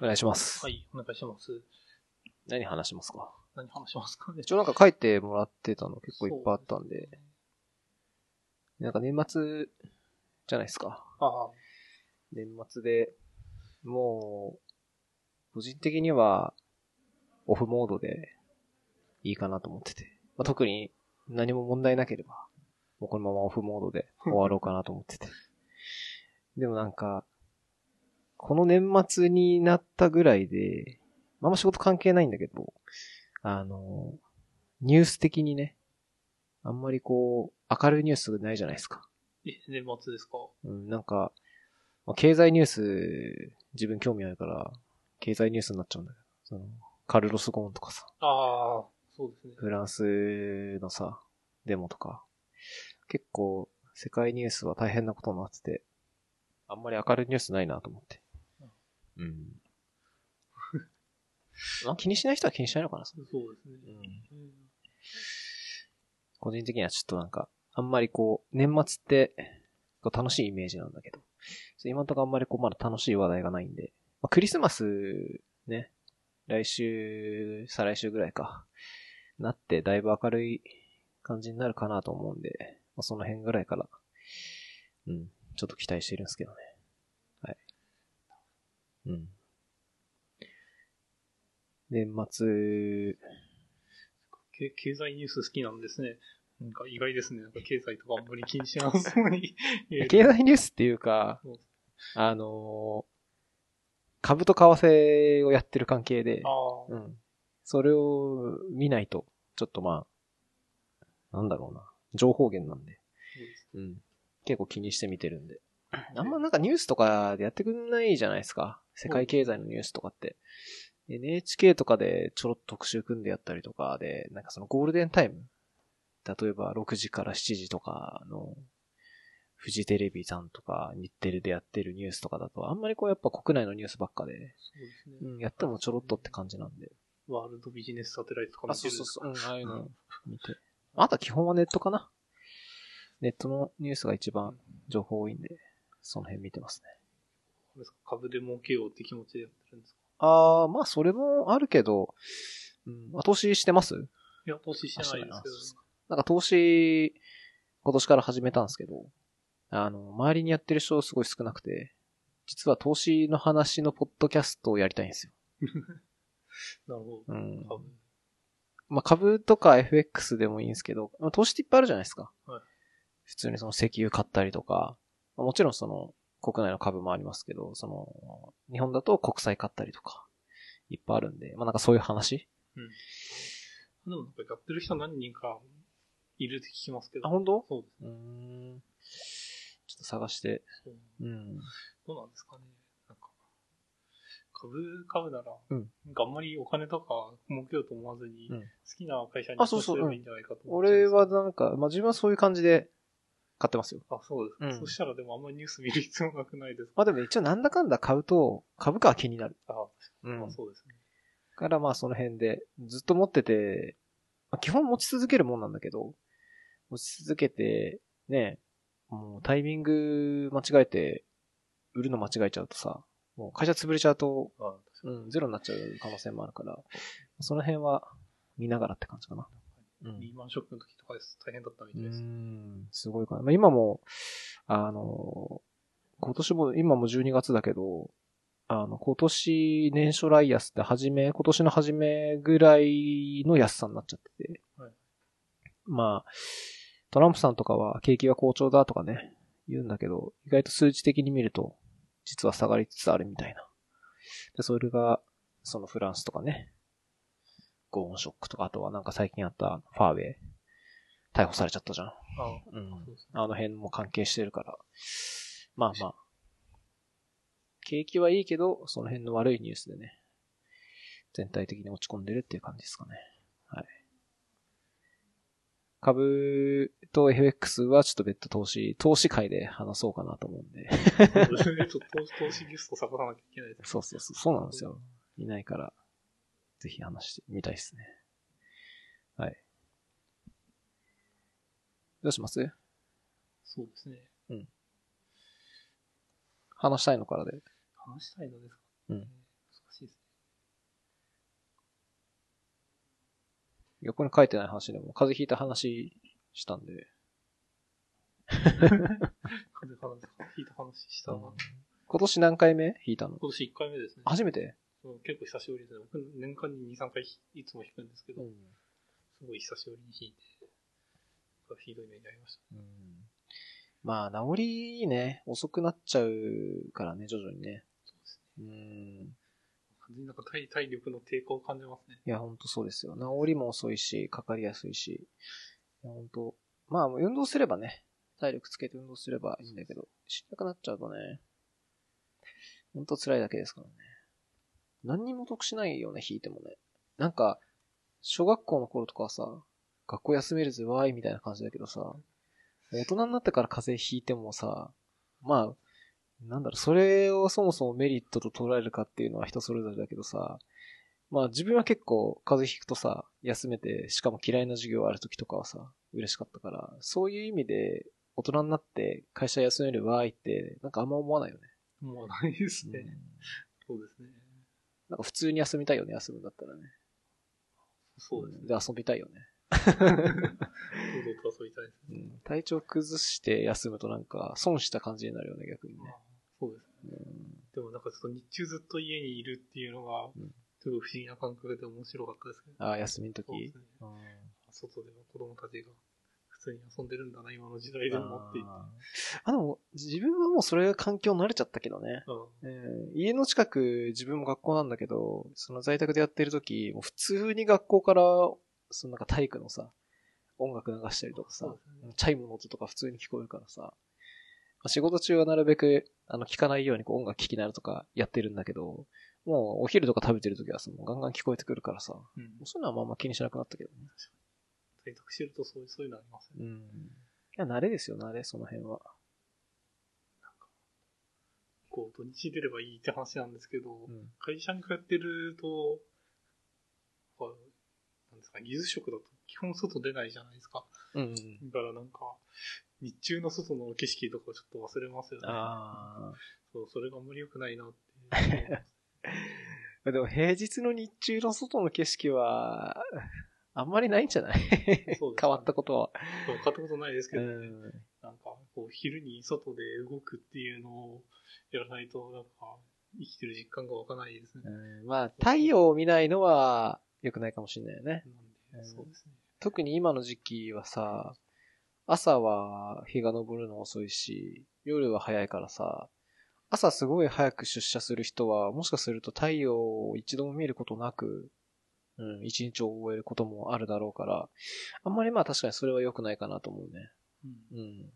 お願いします。はい、お願いします。何話しますか？何話しますか？ね。一応なんか書いてもらってたの結構いっぱいあったんで、なんか年末じゃないですか。ああ、年末で、もう、個人的には、オフモードでいいかなと思ってて。まあ、特に何も問題なければ、もうこのままオフモードで終わろうかなと思ってて。でもなんか、この年末になったぐらいで、まああんま仕事関係ないんだけど、あの、ニュース的にね、あんまりこう、明るいニュースないじゃないですか。え、年末ですか？うん、なんか、まあ、経済ニュース、自分興味あるから、経済ニュースになっちゃうんだけど、その、カルロス・ゴーンとかさ、ああ、そうですね。フランスのさ、デモとか、結構、世界ニュースは大変なことになってて、あんまり明るいニュースないなと思って。うん。まあ気にしない人は気にしないのかな、そうですね。うん。うん個人的にはちょっとなんか、あんまりこう、年末って、こう楽しいイメージなんだけど、今のところあんまりこう、まだ楽しい話題がないんで、まあ、クリスマス、ね、来週、再来週ぐらいか、なって、だいぶ明るい感じになるかなと思うんで、まあ、その辺ぐらいから、うん、ちょっと期待してるんですけどね。はい。うん。年末、け経済ニュース好きなんですね。なんか意外ですね。なんか経済とかあんまり気にしなさそうに。経済ニュースっていうかあのー株と為替をやってる関係で、うん。それを見ないと、ちょっとまあ、なんだろうな。情報源なんで。うん。結構気にして見てるんで。あんまなんかニュースとかでやってくんないじゃないですか。世界経済のニュースとかって。NHK とかでちょろっと特集組んでやったりとかで、なんかそのゴールデンタイム。例えば6時から7時とかの、フジテレビさんとか日テレでやってるニュースとかだと、あんまりこうやっぱ国内のニュースばっかで、そうですね。うん、やってもちょろっとって感じなんで。ワールドビジネスサテライトとかあ、見てるんですかそうそうそう。うん、ああいうの見て。あとは基本はネットかな。ネットのニュースが一番情報多いんで、その辺見てますね。ですか？株で儲けようって気持ちでやってるんですか？あー、まあそれもあるけど、うん、まあ投資してます？いや、投資してないですけど、なんか投資、今年から始めたんですけど、あの、周りにやってる人すごい少なくて、実は投資の話のポッドキャストをやりたいんですよ。なるほど。うん。株。まあ、株とか FX でもいいんですけど、まあ投資っていっぱいあるじゃないですか。はい普通にその石油買ったりとか、まあもちろんその国内の株もありますけど、その、日本だと国債買ったりとか、いっぱいあるんで、まあなんかそういう話？うん。でもなんかやってる人何人かいるって聞きますけど。あ、本当？そうですうーん。ちょっと探して、そう。うん。どうなんですかね。なんか、株買うなら、うんなんかあんまりお金とか儲けようと思わずに、うん好きな会社にあそうそうすればいいんじゃないかと思っちゃうん俺はなんか、まあ自分はそういう感じで買ってますよ。あ、そうですか、うんそしたらでもあんまりニュース見る必要なくないですか？まあでも一応なんだかんだ買うと、株価は気になる。あ、うんまあそうですね。からまあその辺で、ずっと持ってて、まあ、基本持ち続けるもんなんだけど、持ち続けて、ね、もうタイミング間違えて、売るの間違えちゃうとさ、もう会社潰れちゃうと、うん、ゼロになっちゃう可能性もあるから、その辺は見ながらって感じかな。うんリーマンショックの時とかです。大変だったみたういです。ん、すごいかな。まあ、今も、あの、今年も、今も12月だけど、あの、今年年初来安って初め、今年の初めぐらいの安さになっちゃってて。はいまあ、トランプさんとかは景気が好調だとかね、言うんだけど、意外と数値的に見ると、実は下がりつつあるみたいな。で、それが、そのフランスとかね、ゴーンショックとか、あとはなんか最近あったファーウェイ、逮捕されちゃったじゃん。あうん。あの辺も関係してるから。まあまあ。景気はいいけど、その辺の悪いニュースでね、全体的に落ち込んでるっていう感じですかね。はい。株と FX はちょっと別途投資、投資会で話そうかなと思うんで。ちょっと投資ギフト探さなきゃいけない。そうそうそう、そうなんですよ。いないから、ぜひ話してみたいですね。はい。どうします？そうですね。うん。話したいのからで。話したいのですか？うん。難しいですね。横に書いてない話でも、風邪ひいた話したんで。風邪ひいた話したな。今年何回目？引いたの？今年1回目ですね。初めて？そう結構久しぶりですね。僕、年間に2、3回いつも引くんですけど、すごい久しぶりに引いて、ひどい目に遭いました。うんまあ、治りね、遅くなっちゃうからね、徐々にね。そうですうん。ね。完全になんか体体力の低下を感じますね。いや、ほんとそうですよ。治りも遅いし、かかりやすいし。いや、ほんと。まあ、運動すればね、体力つけて運動すればいいんだけど、しなくなっちゃうとね、ほんと辛いだけですからね。何にも得しないよね、引いてもね。なんか、小学校の頃とかはさ、学校休めるぜ、わーいみたいな感じだけどさ、大人になってから風邪ひいてもさ、まあ、なんだろう、それをそもそもメリットと捉えるかっていうのは人それぞれだけどさ、まあ自分は結構風邪ひくとさ、休めて、しかも嫌いな授業ある時とかはさ、嬉しかったから、そういう意味で大人になって会社休めるわーいって、なんかあんま思わないよね。もうないですね。うんそうですね。なんか普通に休みたいよね、休むんだったらね。そうですね。で、遊びたいよね。堂々と遊びたいですね。うん体調崩して休むとなんか損した感じになるよね、逆にね。あそうですね。うんでもなんかちょっと日中ずっと家にいるっていうのがうん、すごい不思議な感覚で面白かったですけど。ああ、休みの時？そうですね。うん外では子供たちが普通に遊んでるんだな、今の時代でもって。あでも、自分はもうそれが環境慣れちゃったけどね。うんえー家の近く、自分も学校なんだけど、その在宅でやってる時、もう普通に学校から、そのなんか体育のさ、音楽流したりとかさ、ねチャイムの音とか普通に聞こえるからさ、まあ仕事中はなるべく、あの、聞かないようにこう音楽聴きながらとかやってるんだけど、もうお昼とか食べてる時はさ、もうガンガン聞こえてくるからさ、もうん。うそういうのはまあまあ気にしなくなったけどね。在宅してるとそういう、そういうのありますよね。うん。いや、慣れですよ、慣れ、その辺は。こう、土日出ればいいって話なんですけど、うん。会社に通ってると、なんですか、技術職だと基本外出ないじゃないですか。うんうん。だからなんか、日中の外の景色とかちょっと忘れますよね。ああ。そう、それがあんまり良くないなって。でも平日の日中の外の景色は、あんまりないんじゃない？変わったことは。そう買ったことないですけうど、ねん。なんか、こう、昼に外で動くっていうのをやらないと、なんか、生きてる実感が湧かないですね。うんまあ、太陽を見ないのは良くないかもしれないよね。そうですね。特に今の時期はさ、朝は日が昇るの遅いし、夜は早いからさ、朝すごい早く出社する人は、もしかすると太陽を一度も見ることなく、うん、一日を終えることもあるだろうから、あんまりまあ確かにそれは良くないかなと思うね。うんうん。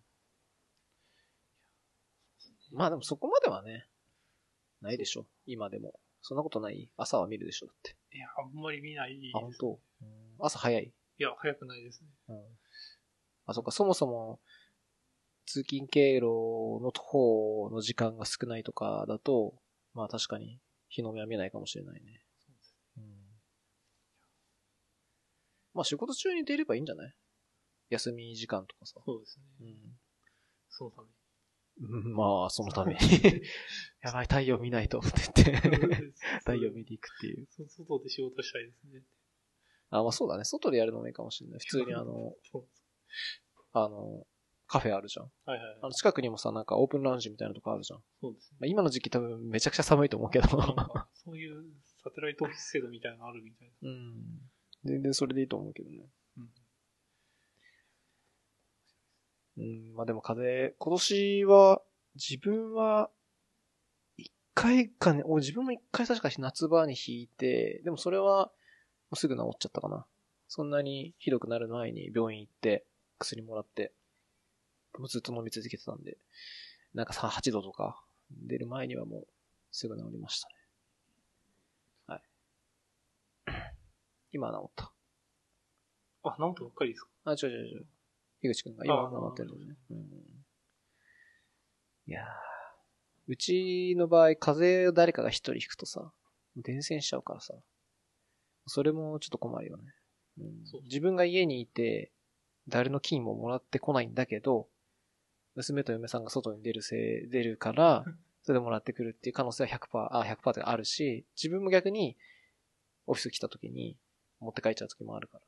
まあでもそこまではね、ないでしょ。今でも。そんなことない？朝は見るでしょ、だって。いや、あんまり見ないです、あ、本当？朝早い？いや、早くないですね。うん。あ、そっか、そもそも、通勤経路の方の時間が少ないとかだと、まあ確かに日の目は見えないかもしれないね。うん。まあ仕事中に出ればいいんじゃない？休み時間とかさ。そうですね。うん。そのために。うんまあ、そのために。やばい、太陽見ないと、って言って、太陽見に行くっていう。そ外で仕事したいですね。あ、まあそうだね。外でやるのもいいかもしれない。普通にあの、あの、カフェあるじゃん。はいはいはい。あの、近くにもさ、なんかオープンラウンジみたいなとこあるじゃん。そうですね。まあ、今の時期多分めちゃくちゃ寒いと思うけど。そういうサテライトオフィス制度みたいなのあるみたいな。うん。全然それでいいと思うけどね。うん。うん、まあでも風、今年は、自分は、一回かね、お自分も一回確か夏場に引いて、でもそれは、もうすぐ治っちゃったかな。そんなにひどくなる前に病院行って、薬もらって、もうずっと飲み続けてたんで、なんかさ、8度とか出る前にはもうすぐ治りましたね。はい。今は治った。あ、治ったばっかりですか？あ、ちょちょちょ。樋口くんが今治ってるのね。うん。いやーうちの場合、風邪を誰かが一人引くとさ、伝染しちゃうからさ。それもちょっと困るよね。うんそう自分が家にいて、誰の菌ももらってこないんだけど、娘と嫁さんが外に出るせい、出るから、それでもらってくるっていう可能性は100%、あ、100%であるし、自分も逆に、オフィス来た時に持って帰っちゃう時もあるから。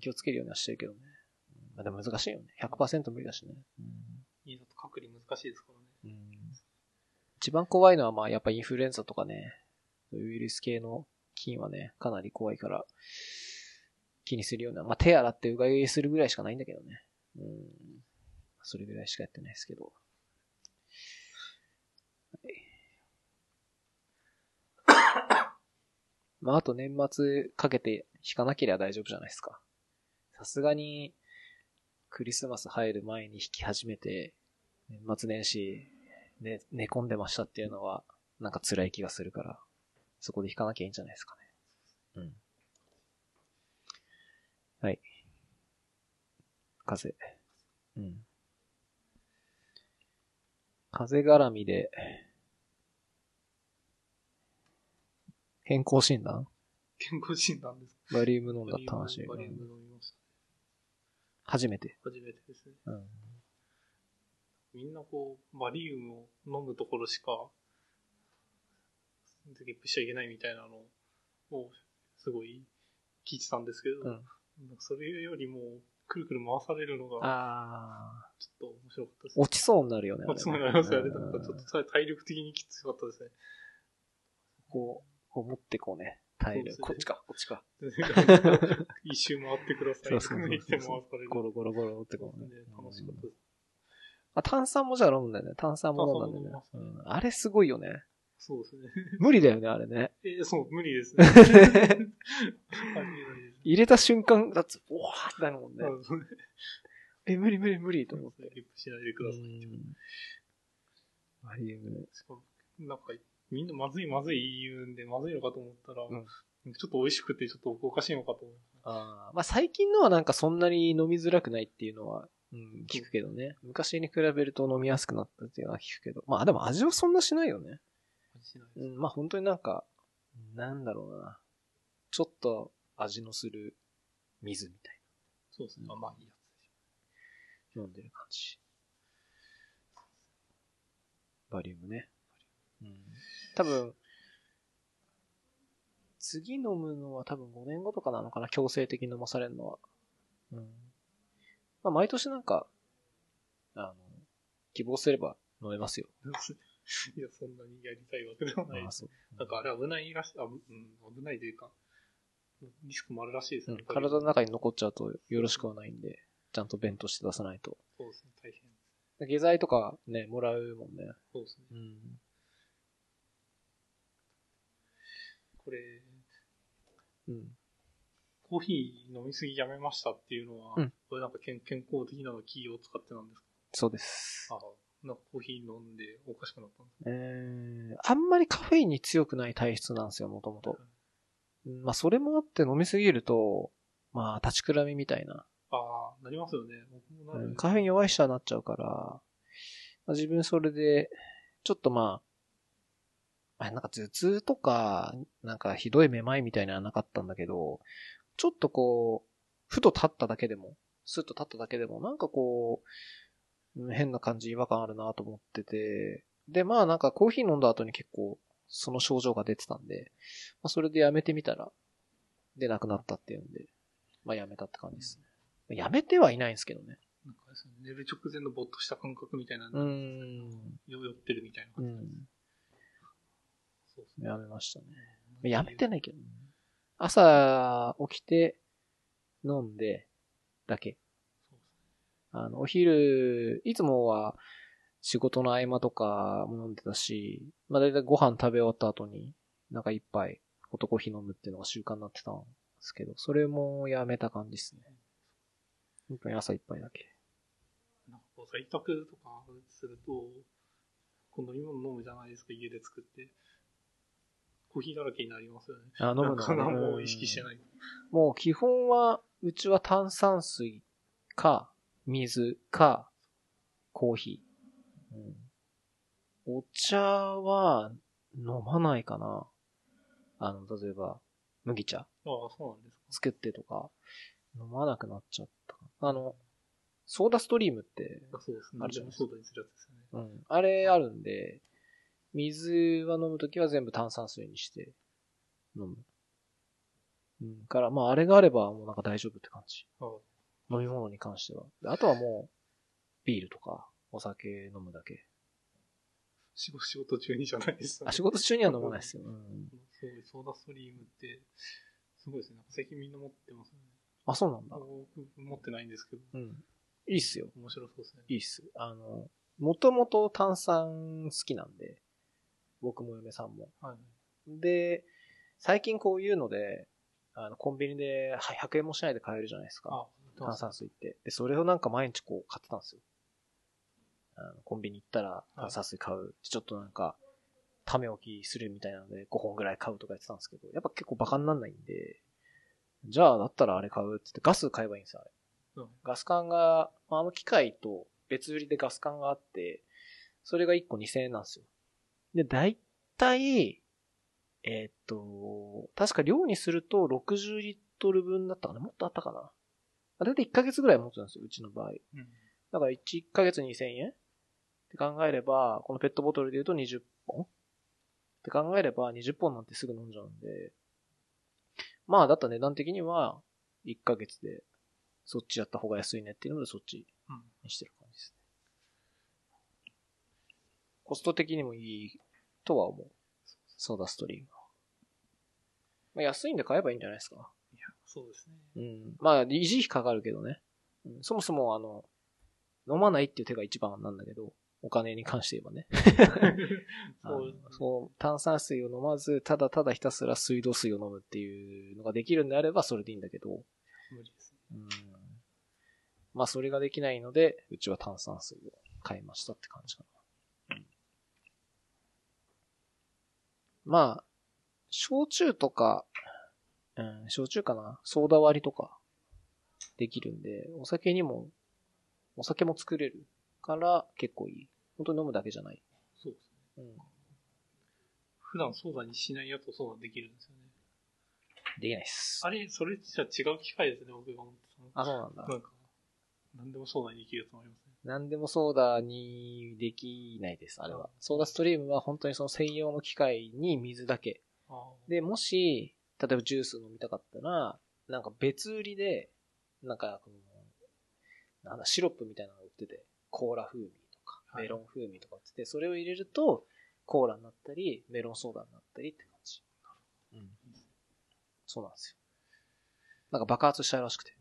気をつけるようにはしてるけどね。まあでも難しいよね。100%無理だしね。いいだと隔離難しいですからね。うん。一番怖いのはまあやっぱインフルエンザとかね、ウイルス系の菌はね、かなり怖いから、気にするような。まあ手洗ってうがいするぐらいしかないんだけどね。うん。それぐらいしかやってないですけど。まああと年末かけて引かなければ大丈夫じゃないですか。さすがに、クリスマス入る前に引き始めて、年末年始、ね、寝込んでましたっていうのは、なんか辛い気がするから、そこで引かなきゃいいんじゃないですかね。うん。はい。風。うん。風絡みで、健康診断？健康診断です。バリウム飲んだって話。バリウム飲みました。初めて。初めてですね。うん。みんなこう、バリウムを飲むところしか、ゲップしちゃいけないみたいなのを、すごい聞いてたんですけど、うん。それよりも、くるくる回されるのが、あちょっと面白かったですー、。落ちそうになるよね。落ちそうになりますね。あれうんなんかちょっとさ体力的にきつかったですね。こう、こう持ってこうね、耐える。そうですねこっちか、こっちか。一周回ってください。そうそうそう言って回される。ゴロゴロゴロってこうねね。楽しかったです。あ、炭酸もじゃあ飲むんだよね。炭酸も飲んだんだよね。うんあれすごいよね。そうですね。無理だよね、あれね。えーそう、無理ですね。入れた瞬間、だって、おわーってなるもんね。え、無理無理無理と思って。ゲップしないでください。うんバリウム。しかもなんか、みんなまずいまずい言うんで、まずいのかと思ったら、うんちょっと美味しくて、ちょっとおかしいのかと思う。あーまあ最近のはなんかそんなに飲みづらくないっていうのは、うん、聞くけどね。昔に比べると飲みやすくなったっていうのは聞くけど。まあでも味はそんなしないよね。味しないうん、まあ本当になんか、なんだろうな。ちょっと味のする水みたいそうですね。あ、まあいいやつ。飲んでる感じ。バリウムね。うん。多分、次飲むのは多分5年後とかなのかな強制的に飲まされるのは。うん。まあ毎年なんか、あの、希望すれば飲めますよ。いや、そんなにやりたいわけではない。あそう。なんかあれ危ないらしい、あ、うん、危ないというか、リスクもあるらしいですね。うん、体の中に残っちゃうとよろしくはないんで、ちゃんと弁として出さないと。そうですね、大変。下剤とかね、もらうもんね。そうですね。うん。これ、うん。コーヒー飲みすぎやめましたっていうのは、うんこれなんか健健康的なのキーを使ってなんですそうです。かあなんかコーヒー飲んでおかしくなったんですえー、あんまりカフェインに強くない体質なんですよ、もともとか。うんまあ、それもあって飲みすぎると、まあ、立ちくらみみたいな。ああ、なりますよね。僕もなる、うんカフェイン弱い人はなっちゃうから、まあ、自分それで、ちょっとまあ、あなんか頭痛とか、なんかひどいめまいみたいなのはなかったんだけど、ちょっとこう、ふと立っただけでも、スッと立っただけでも、なんかこう、うん変な感じ違和感あるなと思ってて、で、まあなんかコーヒー飲んだ後に結構、その症状が出てたんで、まあそれでやめてみたら、出なくなったっていうんで、まあやめたって感じですね。やめてはいないんですけどね。なんか寝る直前のぼっとした感覚みたいなうん。よ酔ってるみたいなう感じ。ん。そうですね。やめましたね。やめてないけどね。朝起きて飲んでだけ。あの、お昼、いつもは仕事の合間とかも飲んでたし、まあだいたいご飯食べ終わった後になんか一杯ホットコーヒー飲むっていうのが習慣になってたんですけど、それもやめた感じですね。本当に朝一杯だけ。なんかこう在宅とかすると、こう飲み物飲むじゃないですか、家で作って。コーヒーだらけになりますよね。あ、飲むの？かがねもう意識してない。もう基本は、うちは炭酸水か、水か、コーヒー。うん、お茶は飲まないかな。あの、例えば、麦茶ああ、そうなんですか。作ってとか、飲まなくなっちゃった。あの、ソーダストリームって、あそうですね。あるじゃないですソーダにするやつですよね。うん、あれあるんで、水は飲むときは全部炭酸水にして飲む。うん。から、まあ、あれがあればもうなんか大丈夫って感じ。あ飲み物に関しては。であとはもう、ビールとか、お酒飲むだけ。仕事仕事中にじゃないですよねあ、仕事中には飲まないですよ。うん。すごい、ソーダストリームって、すごいですね。なんか最近みんな持ってますね。あ、そうなんだ。僕持ってないんですけど、うん。いいっすよ。面白そうですね。いいっす。あの、もともと炭酸好きなんで、僕も嫁さんも。はい。で、最近こういうので、あの、コンビニでは100円もしないで買えるじゃないですか。あ、炭酸水って。で、それをなんか毎日こう買ってたんですよ。あのコンビニ行ったら炭酸水買う。ちょっとなんか、ため置きするみたいなので5本ぐらい買うとか言ってたんですけど、やっぱ結構バカになんないんで、じゃあだったらあれ買うって言ってガス買えばいいんですよ、あれ。うんガス管が、まああの機械と別売りでガス管があって、それが1個2000円なんですよ。で、だいたい、えーっと、確か量にすると60リットル分だったかなもっとあったかなあだいたい1ヶ月ぐらい持つんですよ、うちの場合。うん。だから1ヶ月2000円って考えれば、このペットボトルで言うと20本って考えれば20本なんてすぐ飲んじゃうんで、まあだったら値段的には1ヶ月でそっちやった方が安いねっていうのでそっちうん。にしてる感じですね。コスト的にもいいとは思う。ソーダストリームは。まあ、安いんで買えばいいんじゃないですか。いや、そうですね。うん。まあ、維持費かかるけどね。うん、そもそも、あの、飲まないっていう手が一番なんだけど、お金に関して言えばね。そうね。そう、炭酸水を飲まず、ただただひたすら水道水を飲むっていうのができるんであれば、それでいいんだけど、無理ですね。うん。まあ、それができないので、うちは炭酸水を買いましたって感じかな。うんまあ、焼酎とか、うん、焼酎かなソーダ割りとか、できるんで、お酒にも、お酒も作れるから結構いい。本当に飲むだけじゃない。そうですね。うん。普段ソーダにしないやつをソーダできるんですよね。できないっす。あれ、それじゃ違う機械ですね、僕が思ってたあ、そうなんだの。。なんか、何でもソーダにできるやつもありますね。何でもソーダにできないです、あれは。ソーダストリームは本当にその専用の機械に水だけ。で、もし、例えばジュース飲みたかったら、なんか別売りで、なんかなんだ、シロップみたいなのが売ってて、コーラ風味とか、はいメロン風味とか売ってて、それを入れると、コーラになったり、メロンソーダになったりって感じ。うん。そうなんですよ。なんか爆発したいらしくて。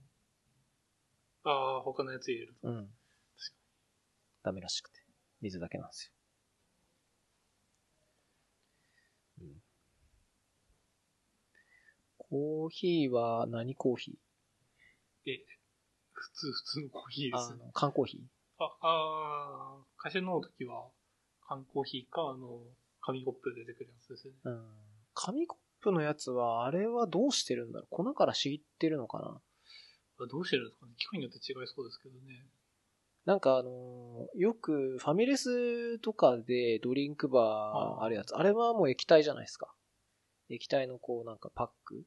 ああ、他のやつ入れると。うん。ダメらしくて。水だけなんですよ。うん。コーヒーは何コーヒー？え、普通、普通のコーヒーですね。あの、缶コーヒあ、あー会社の飲むときは、缶コーヒーか、あの、紙コップで出てくるやつですよね。ーうん。紙コップのやつは、あれはどうしてるんだろう？粉からしぎってるのかな？あどうしてるんですかね？機械によって違いそうですけどね。なんかあのーよくファミレスとかでドリンクバあーーあるやつ、あれはもう液体じゃないですか。液体のこうなんかパック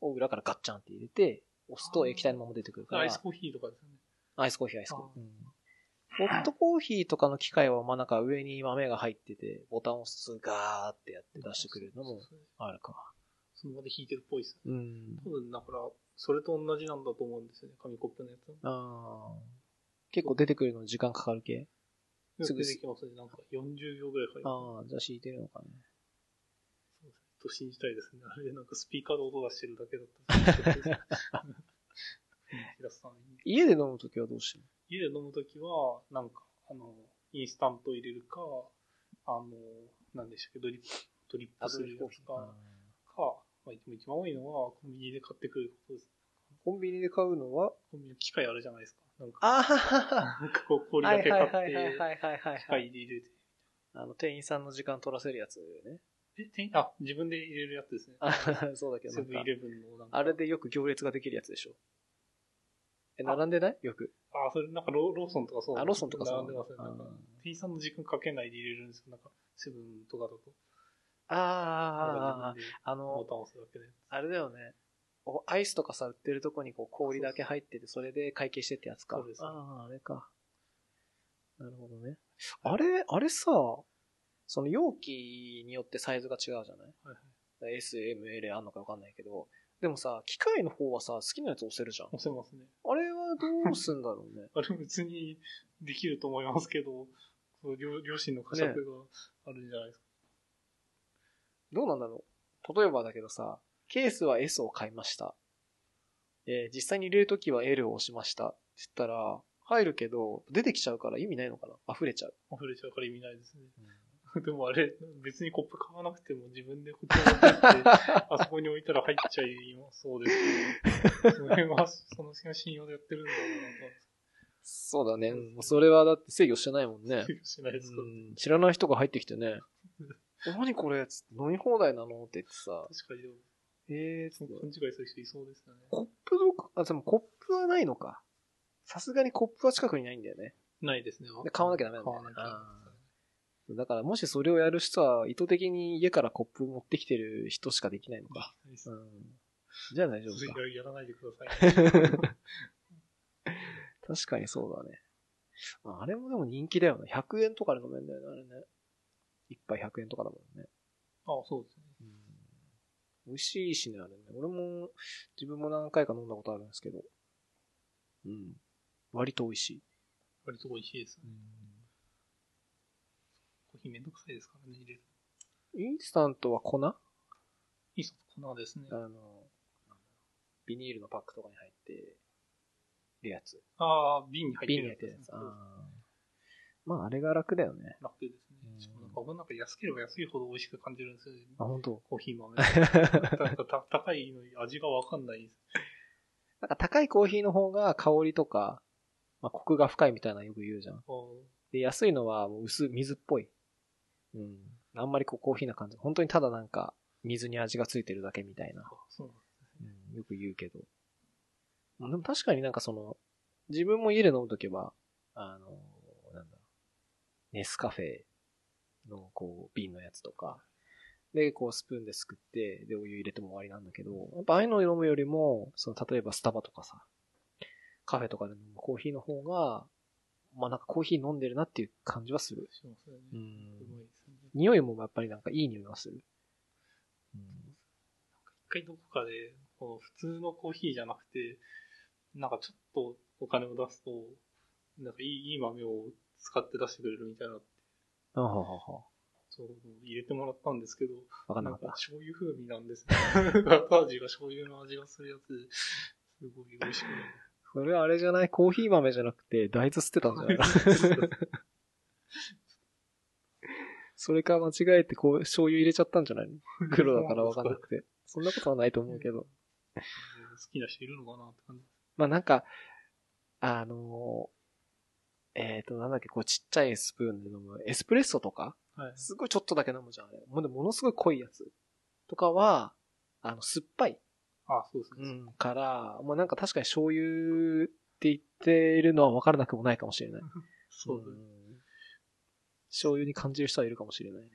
を裏からガッチャンって入れて、押すと液体のまま出てくるから。アイスコーヒーとかですよね。アイスコーヒー、アイスコーヒー。あうん。ホットコーヒーとかの機械は、まあなんか上に豆が入ってて、ボタンを押すとガーってやって出してくれるのもあるか。その場で弾いてるっぽいです。うん。多分、だから、それと同じなんだと思うんですよね。紙コップのやつ。ああ。結構出てくるの時間かかる系？すぐ出てきますね。なんか40秒ぐらいかかります。ああ、じゃあ敷いてるのかね。そうですね。と信じたいですね。あれ、なんかスピーカーで音出してるだけだった 家で飲むときはどうしてる？家で飲むときは、なんか、あの、インスタント入れるか、あの、なんでしたっけ、ドリップ、ドリップするやつか、か、まあ、でも一番多いのは、コンビニで買ってくることです。コンビニで買うのは？コンビニの機械あるじゃないですか。なんか、なんかこう、氷はいだけ買って、はいはいはいはいはいはい機械で入れて。あの、店員さんの時間取らせるやつね。え、てあ、自分で入れるやつですね。あそうだけどセブンイレブンのなんか。あれでよく行列ができるやつでしょ。え、並んでない？よく。あ、それなんかロローソンとかそう。あ、ローソンとかそう並んでますね。なんか、店員さんの時間かけないで入れるんですよ。なんか、セブンとかだと。あああの、ボタンを押すだけで。あれだよね。おアイスとかさ、売ってるとこにこう氷だけ入ってて、それで会計してってやつか。そうですああ、あれか。なるほどね。あれ、あれさ、その容器によってサイズが違うじゃない？はいはい。S、M、L あんのかわかんないけど、でもさ、機械の方はさ、好きなやつ押せるじゃん。押せますね。あれはどうすんだろうね。あれ別にできると思いますけど、そう両両親の呵責があるんじゃないですか。どうなんだろう。例えばだけどさ、ケースは S を買いました。えー実際に入れるときは L を押しました。って言ったら、入るけど、出てきちゃうから意味ないのかな溢れちゃう。溢れちゃうから意味ないですね。でもあれ、別にコップ買わなくても自分でこっちに持って あそこに置いたら入っちゃいそうですけど、その辺は、その辺は信用でやってるんだろうなとそうだね。もうそれはだって制御してないもんね。しないですか、うん知らない人が入ってきてね。何これ？つって飲み放題なの？って言ってさ。確かにでも、えー、そう勘違いする人いそうですよね。コップどこ、あ、でもコップはないのか。さすがにコップは近くにないんだよね。ないですね。で買わなきゃダメなんだよね買わなきゃだからもしそれをやる人は意図的に家からコップ持ってきてる人しかできないのか。うん。じゃあ大丈夫か。それやらないでください。確かにそうだね。ああれもでも人気だよね。100円とかで飲めんだよね、あれね。一杯100円とかだもんね。あそうですね。美味しいしね、あれね。俺も、自分も何回か飲んだことあるんですけど。うん。割と美味しい。割と美味しいですね。コーヒーめんどくさいですからね、入れる。インスタントは粉？あいいっす粉ですね。の、ビニールのパックとかに入ってるやつ。ああ、瓶に入って瓶に入るやつですね。ってるやつ。あーまあ、あれが楽だよね。楽です僕なんか安ければ安いほど美味しく感じるんですよね。あ、本当。コーヒー豆。なんかた高いのに味がわかんないです。なんか高いコーヒーの方が香りとか、まあ、コクが深いみたいなのよく言うじゃん。で、安いのはもう薄い、水っぽい。うん。あんまりこうコーヒーな感じ。本当にただなんか、水に味がついてるだけみたいな。あそうなんですね。うん、よく言うけど。でも確かになんかその、自分も家で飲むときは、あの、なんだ、ネスカフェのこう、瓶のやつとか、で、こうスプーンですくって、で、お湯入れても終わりなんだけど、やっぱああいうのを飲むよりも、その、例えばスタバとかさ、カフェとかで飲むコーヒーの方が、まあなんかコーヒー飲んでるなっていう感じはする。すよね。う。うん。匂いもやっぱりなんかいい匂いがする。うん。一回どこかで、この普通のコーヒーじゃなくて、なんかちょっとお金を出すと、なんかいいいい豆を使って出してくれるみたいな、あははは。そう入れてもらったんですけど、わかんなかった。醤油風味なんですね。後味が醤油の味がするやつ、すごい美味しくなる。それはあれじゃない？コーヒー豆じゃなくて、大豆捨てたんじゃない？それか間違えてこう、醤油入れちゃったんじゃない？の黒だからわかんなくて。そんなことはないと思うけど。好きな人いるのかなって感じ。まあなんか、あのーえっ、と、なんだっけ、こうちっちゃいスプーンで飲むエスプレッソとか？はい。すごいちょっとだけ飲むじゃん、あれ。もうでもものすごい濃いやつ。とかは、あの、酸っぱい。あ、そうですね。うん。から、もうなんか確かに醤油って言っているのは分からなくもないかもしれない。そうですね。ん醤油に感じる人はいるかもしれないね。エ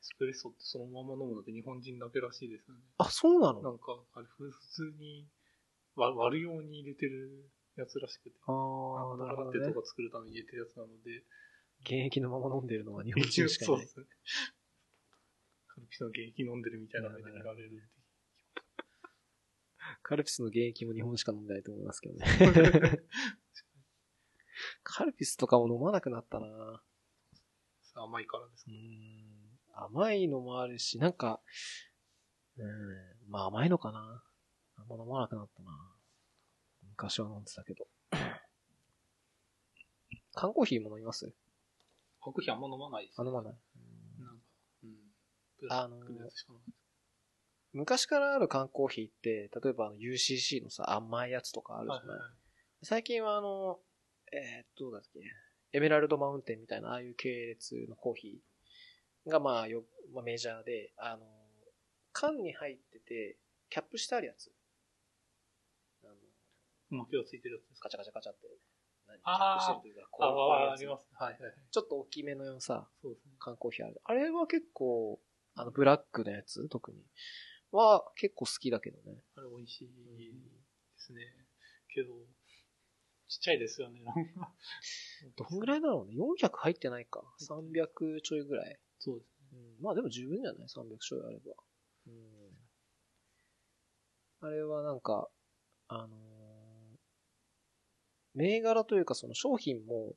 スプレッソってそのまま飲むのって日本人だけらしいですよね。あ、そうななのんか、あれ、普通に割割るように入れてるやつらしくて。ああ、なるほどねラテと。か作るために入れてるやつなので。現役のまま飲んでるのは日本人しかいない。そうですね。カルピスの現役飲んでるみたいな目で見られる。カルピスの現役も日本しか飲んでないと思いますけどね。カルピスとかも飲まなくなったな甘いからですう。ん。甘いのもあるし、なんか、うん、まあ甘いのかな。あんま飲まなくなったな昔は飲んでたけど。缶コーヒーも飲みます？コーヒーあんま飲まないです、あ、飲まない。なんか、うん。プラスチックのやつしか飲まない。昔からある缶コーヒーって、例えばあの UCC のさ、甘いやつとかあるじゃない、はいはいはい最近はあの、えーっと、どうだっけ、エメラルドマウンテンみたいな、ああいう系列のコーヒーがまあよ、まあ、メジャーで、あの、缶に入ってて、キャップしてあるやつ。あの、膜がついてるやつですか？ガチャガチャガチャって。何？あーキャップしてるというか、こうああ、こういうやつあります。はいはいはい。ちょっと大きめのさ、そうですね。缶コーヒーある。あれは結構、あの、ブラックのやつ、特に。は結構好きだけどね。あれ美味しいですね。けど、ちっちゃいですよね。なんかどんぐらいだろうね？400入ってないか。300ちょいぐらい。そうですね。うん、まあでも十分じゃない ?300 ちょいあれば。うん。あれはなんか、あのー銘柄というかその商品も、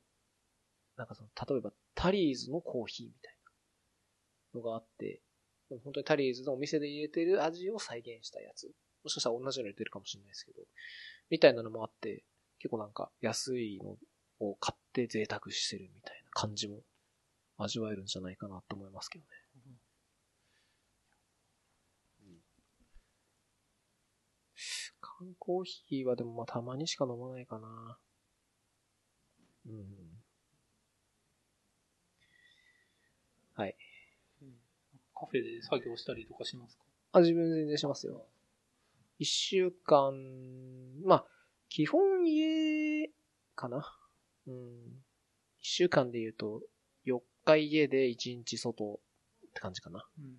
なんかその、例えばタリーズのコーヒーみたいなのがあって、本当にタリーズのお店で入れてる味を再現したやつ。もしかしたら同じの入れてるかもしれないですけど、みたいなのもあって、結構なんか安いのを買って贅沢してるみたいな感じも味わえるんじゃないかなと思いますけどね。缶コーヒーはでもまあたまにしか飲まないかな。うん。はい。カフェで作業したりとかしますか？あ、自分全然しますよ。一週間、まあ、基本家かな。うん。一週間で言うと、4日家で1日外って感じかな。うん。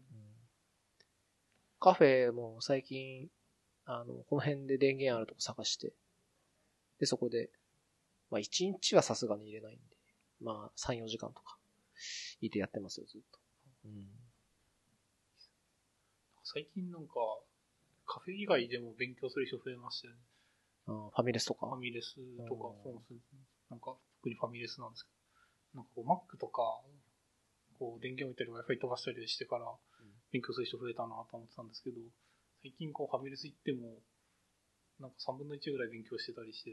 カフェも最近、あの、この辺で電源あるとこ探して、で、そこで、まあ1日はさすがに入れないんで、まあ3、4時間とか、いてやってますよ、ずっと。うん。最近なんか、カフェ以外でも勉強する人増えましたよね。あーファミレスとか？ファミレスとかうん、そうですねなんか、特にファミレスなんですけど、なんかこう、Mac とか、こう、電源置いたり Wi-Fi 飛ばしたりしてから、勉強する人増えたなと思ってたんですけど、最近こう、ファミレス行っても、なんか3分の1ぐらい勉強してたりして、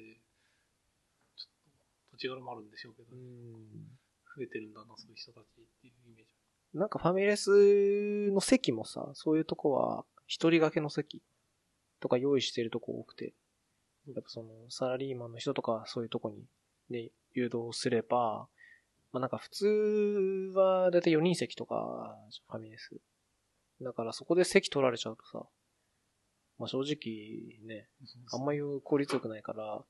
土地柄もあるんでしょうけど、うん。増えてるんだな、そういう人たちっていうイメージ。なんかファミレスの席もさ、そういうとこは、一人掛けの席とか用意してるとこ多くて、やっぱその、サラリーマンの人とかそういうとこに、ね、誘導すれば、まあなんか普通はだいたい4人席とか、ファミレス。だからそこで席取られちゃうとさ、まあ正直ね、あんまり効率良くないから、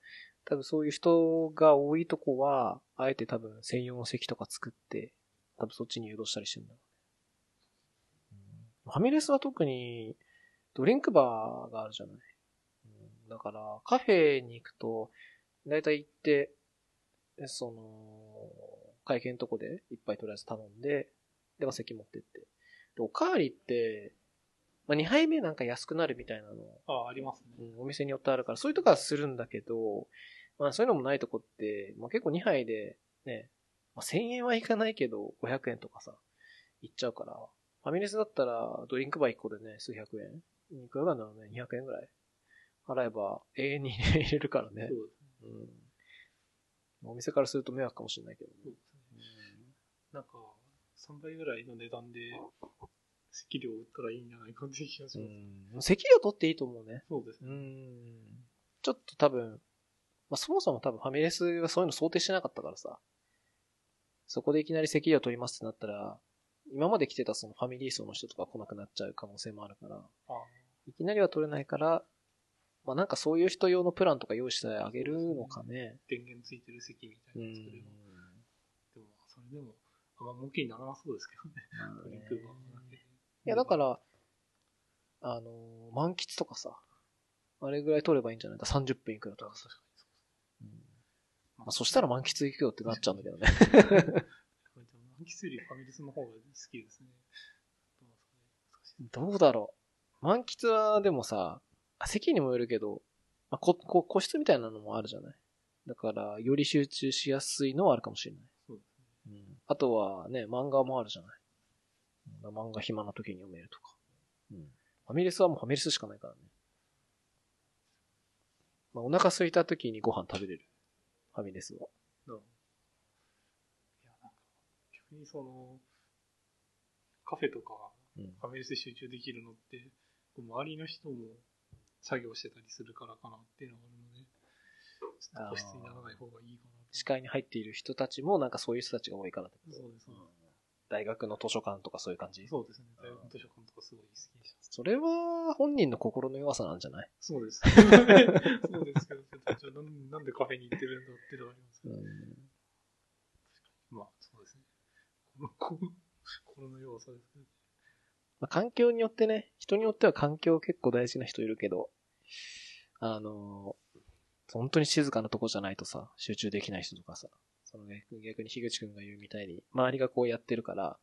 多分そういう人が多いとこは、あえて多分専用の席とか作って、多分そっちに誘導したりしてるんだろうね。ファミレスは特に、ドリンクバーがあるじゃない。だから、カフェに行くと、だいたい行って、その、会計のとこで一杯とりあえず頼んで、で、まあ席持ってって。で、おかわりって、まあ2杯目なんか安くなるみたいなのあ、ありますね。うん、お店によってあるから、そういうとこはするんだけど、まあそういうのもないとこって、まあ結構2杯でね、まあ1000円はいかないけど、500円とかさ、いっちゃうから、ファミレスだったらドリンクバー1個でね、数百円いくらなんだろうね、200円ぐらい払えば永遠に入れるからねそう。ですね。うん。お店からすると迷惑かもしれないけどね。そうですね。なんか、3倍ぐらいの値段で、席料売ったらいいんじゃないかっていう気がします。うん。席料取っていいと思うね。うそうですね。ん。ちょっと多分、まあ、そもそも多分ファミレスはそういうの想定してなかったからさ。そこでいきなり席料取りますってなったら、今まで来てたそのファミリー層の人とか来なくなっちゃう可能性もあるから、あいきなりは取れないから、まあなんかそういう人用のプランとか用意してあげるのかね。電源ついてる席みたういなの作れば。ん。でも、それでも、あんま儲けにならなそうですけどね。いやだから、あのー満喫とかさ、あれぐらい取ればいいんじゃない？か ?30 分いくらとかさ。ううんまあ、そしたら満喫行くよってなっちゃうんだけどね。満喫よりファミレスの方が好きですね。どうだろう。満喫はでもさ、あ席にもよるけど、まあ、こ、こ、個室みたいなのもあるじゃない？だから、より集中しやすいのはあるかもしれない。そうですね。うん。あとはね、漫画もあるじゃない？うん漫画暇な時に読めるとか。うん。ファミレスはもうファミレスしかないからね。まあ、お腹空いた時にご飯食べれる。ファミレスは。どういや、なんか、逆にその、カフェとか、うん。ファミレスで集中できるのって、こう周りの人も作業してたりするからかなっていうのがあるので、ちょっと個室にならない方がいいかなと。視界に入っている人たちもなんかそういう人たちが多いからってことそうですね。大学の図書館とかそういう感じ？そうですね。大学の図書館とかすごい好きでした。それは本人の心の弱さなんじゃない？そうです。そうですけど、じゃあなんなんでカフェに行ってるんだってのがありますけど、まあ、そうですね。心の弱さですけど。まあ、環境によってね、人によっては環境結構大事な人いるけど、あのー本当に静かなとこじゃないとさ、集中できない人とかさ、その逆逆に樋口くんが言うみたいに、周りがこうやってるから、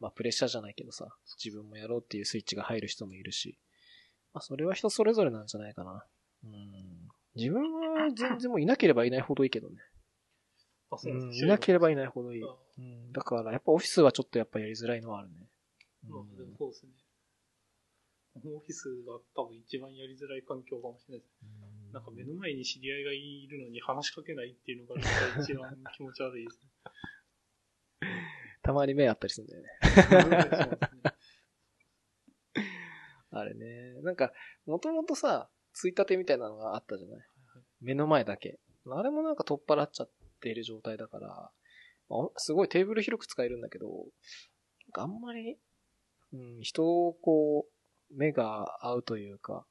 まあプレッシャーじゃないけどさ、自分もやろうっていうスイッチが入る人もいるし、まあ、それは人それぞれなんじゃないかな。うん。自分は全然もういなければいないほどいいけどね。あ、そうですいなければいないほどいい。あうん。だから、やっぱオフィスはちょっとやっぱやりづらいのはあるね。まあ、でもそうですね。オフィスが多分一番やりづらい環境かもしれないです。うんなんか目の前に知り合いがいるのに話しかけないっていうのが一番気持ち悪いですね。たまに目あったりするんだよね。あれね。なんか、もともとさ、ついたてみたいなのがあったじゃない？目の前だけ。あれもなんか取っ払っちゃっている状態だから、まあすごいテーブル広く使えるんだけど、なんかあんまり、うん、人をこう、目が合うというか、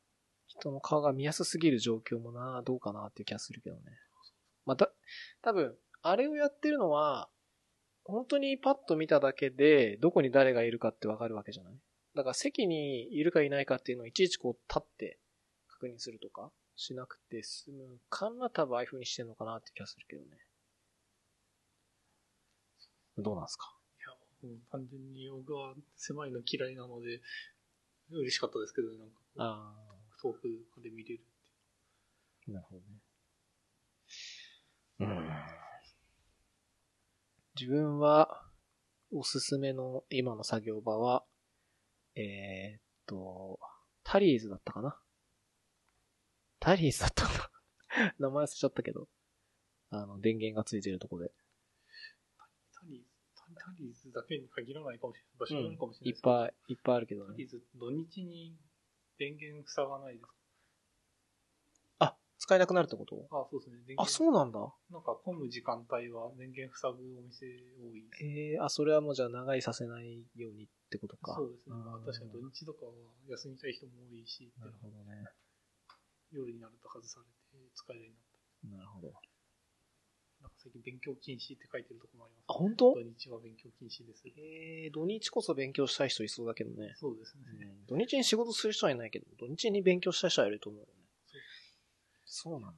人の顔が見やすすぎる状況もな、どうかなっていう気がするけどね。また、多分、あれをやってるのは、本当にパッと見ただけで、どこに誰がいるかってわかるわけじゃない？だから席にいるかいないかっていうのをいちいちこう立って確認するとかしなくて済むから多分ああいう風にしてんのかなって気がするけどね。どうなんすか？いや、もう単純に僕は狭いの嫌いなので、嬉しかったですけど、なんか、あ遠くまで見れるって。あ、なるほどね。うん。自分は、おすすめの今の作業場は、えー、っと、タリーズだったかなタリーズだったかな 名前忘れちゃったけど。あの、電源がついてるとこで。タリーズ、タタリーズだけに限らないかもしれない。場所があるかもしれないいっぱい、いっぱいあるけどね。タリーズ、土日に電源塞がないですか？あ、使えなくなるってこと？あ、そうですね。電あ、そうなんだ。なんか混む時間帯は電源塞ぐお店多いです。えー、あ、それはもうじゃあ長居させないようにってことか。そうですね。まあうん確かに土日とかは休みたい人も多いし、なるほどね。夜になると外されて使えるようになった。なるほど。なんか最近勉強禁止って書いてるとこもあります、あ、本当？土日は勉強禁止です。えー、土日こそ勉強したい人いそうだけどね。そうですね。うん土日に仕事する人はいないけど、土日に勉強したい人はいると思うよね。そうなんだ。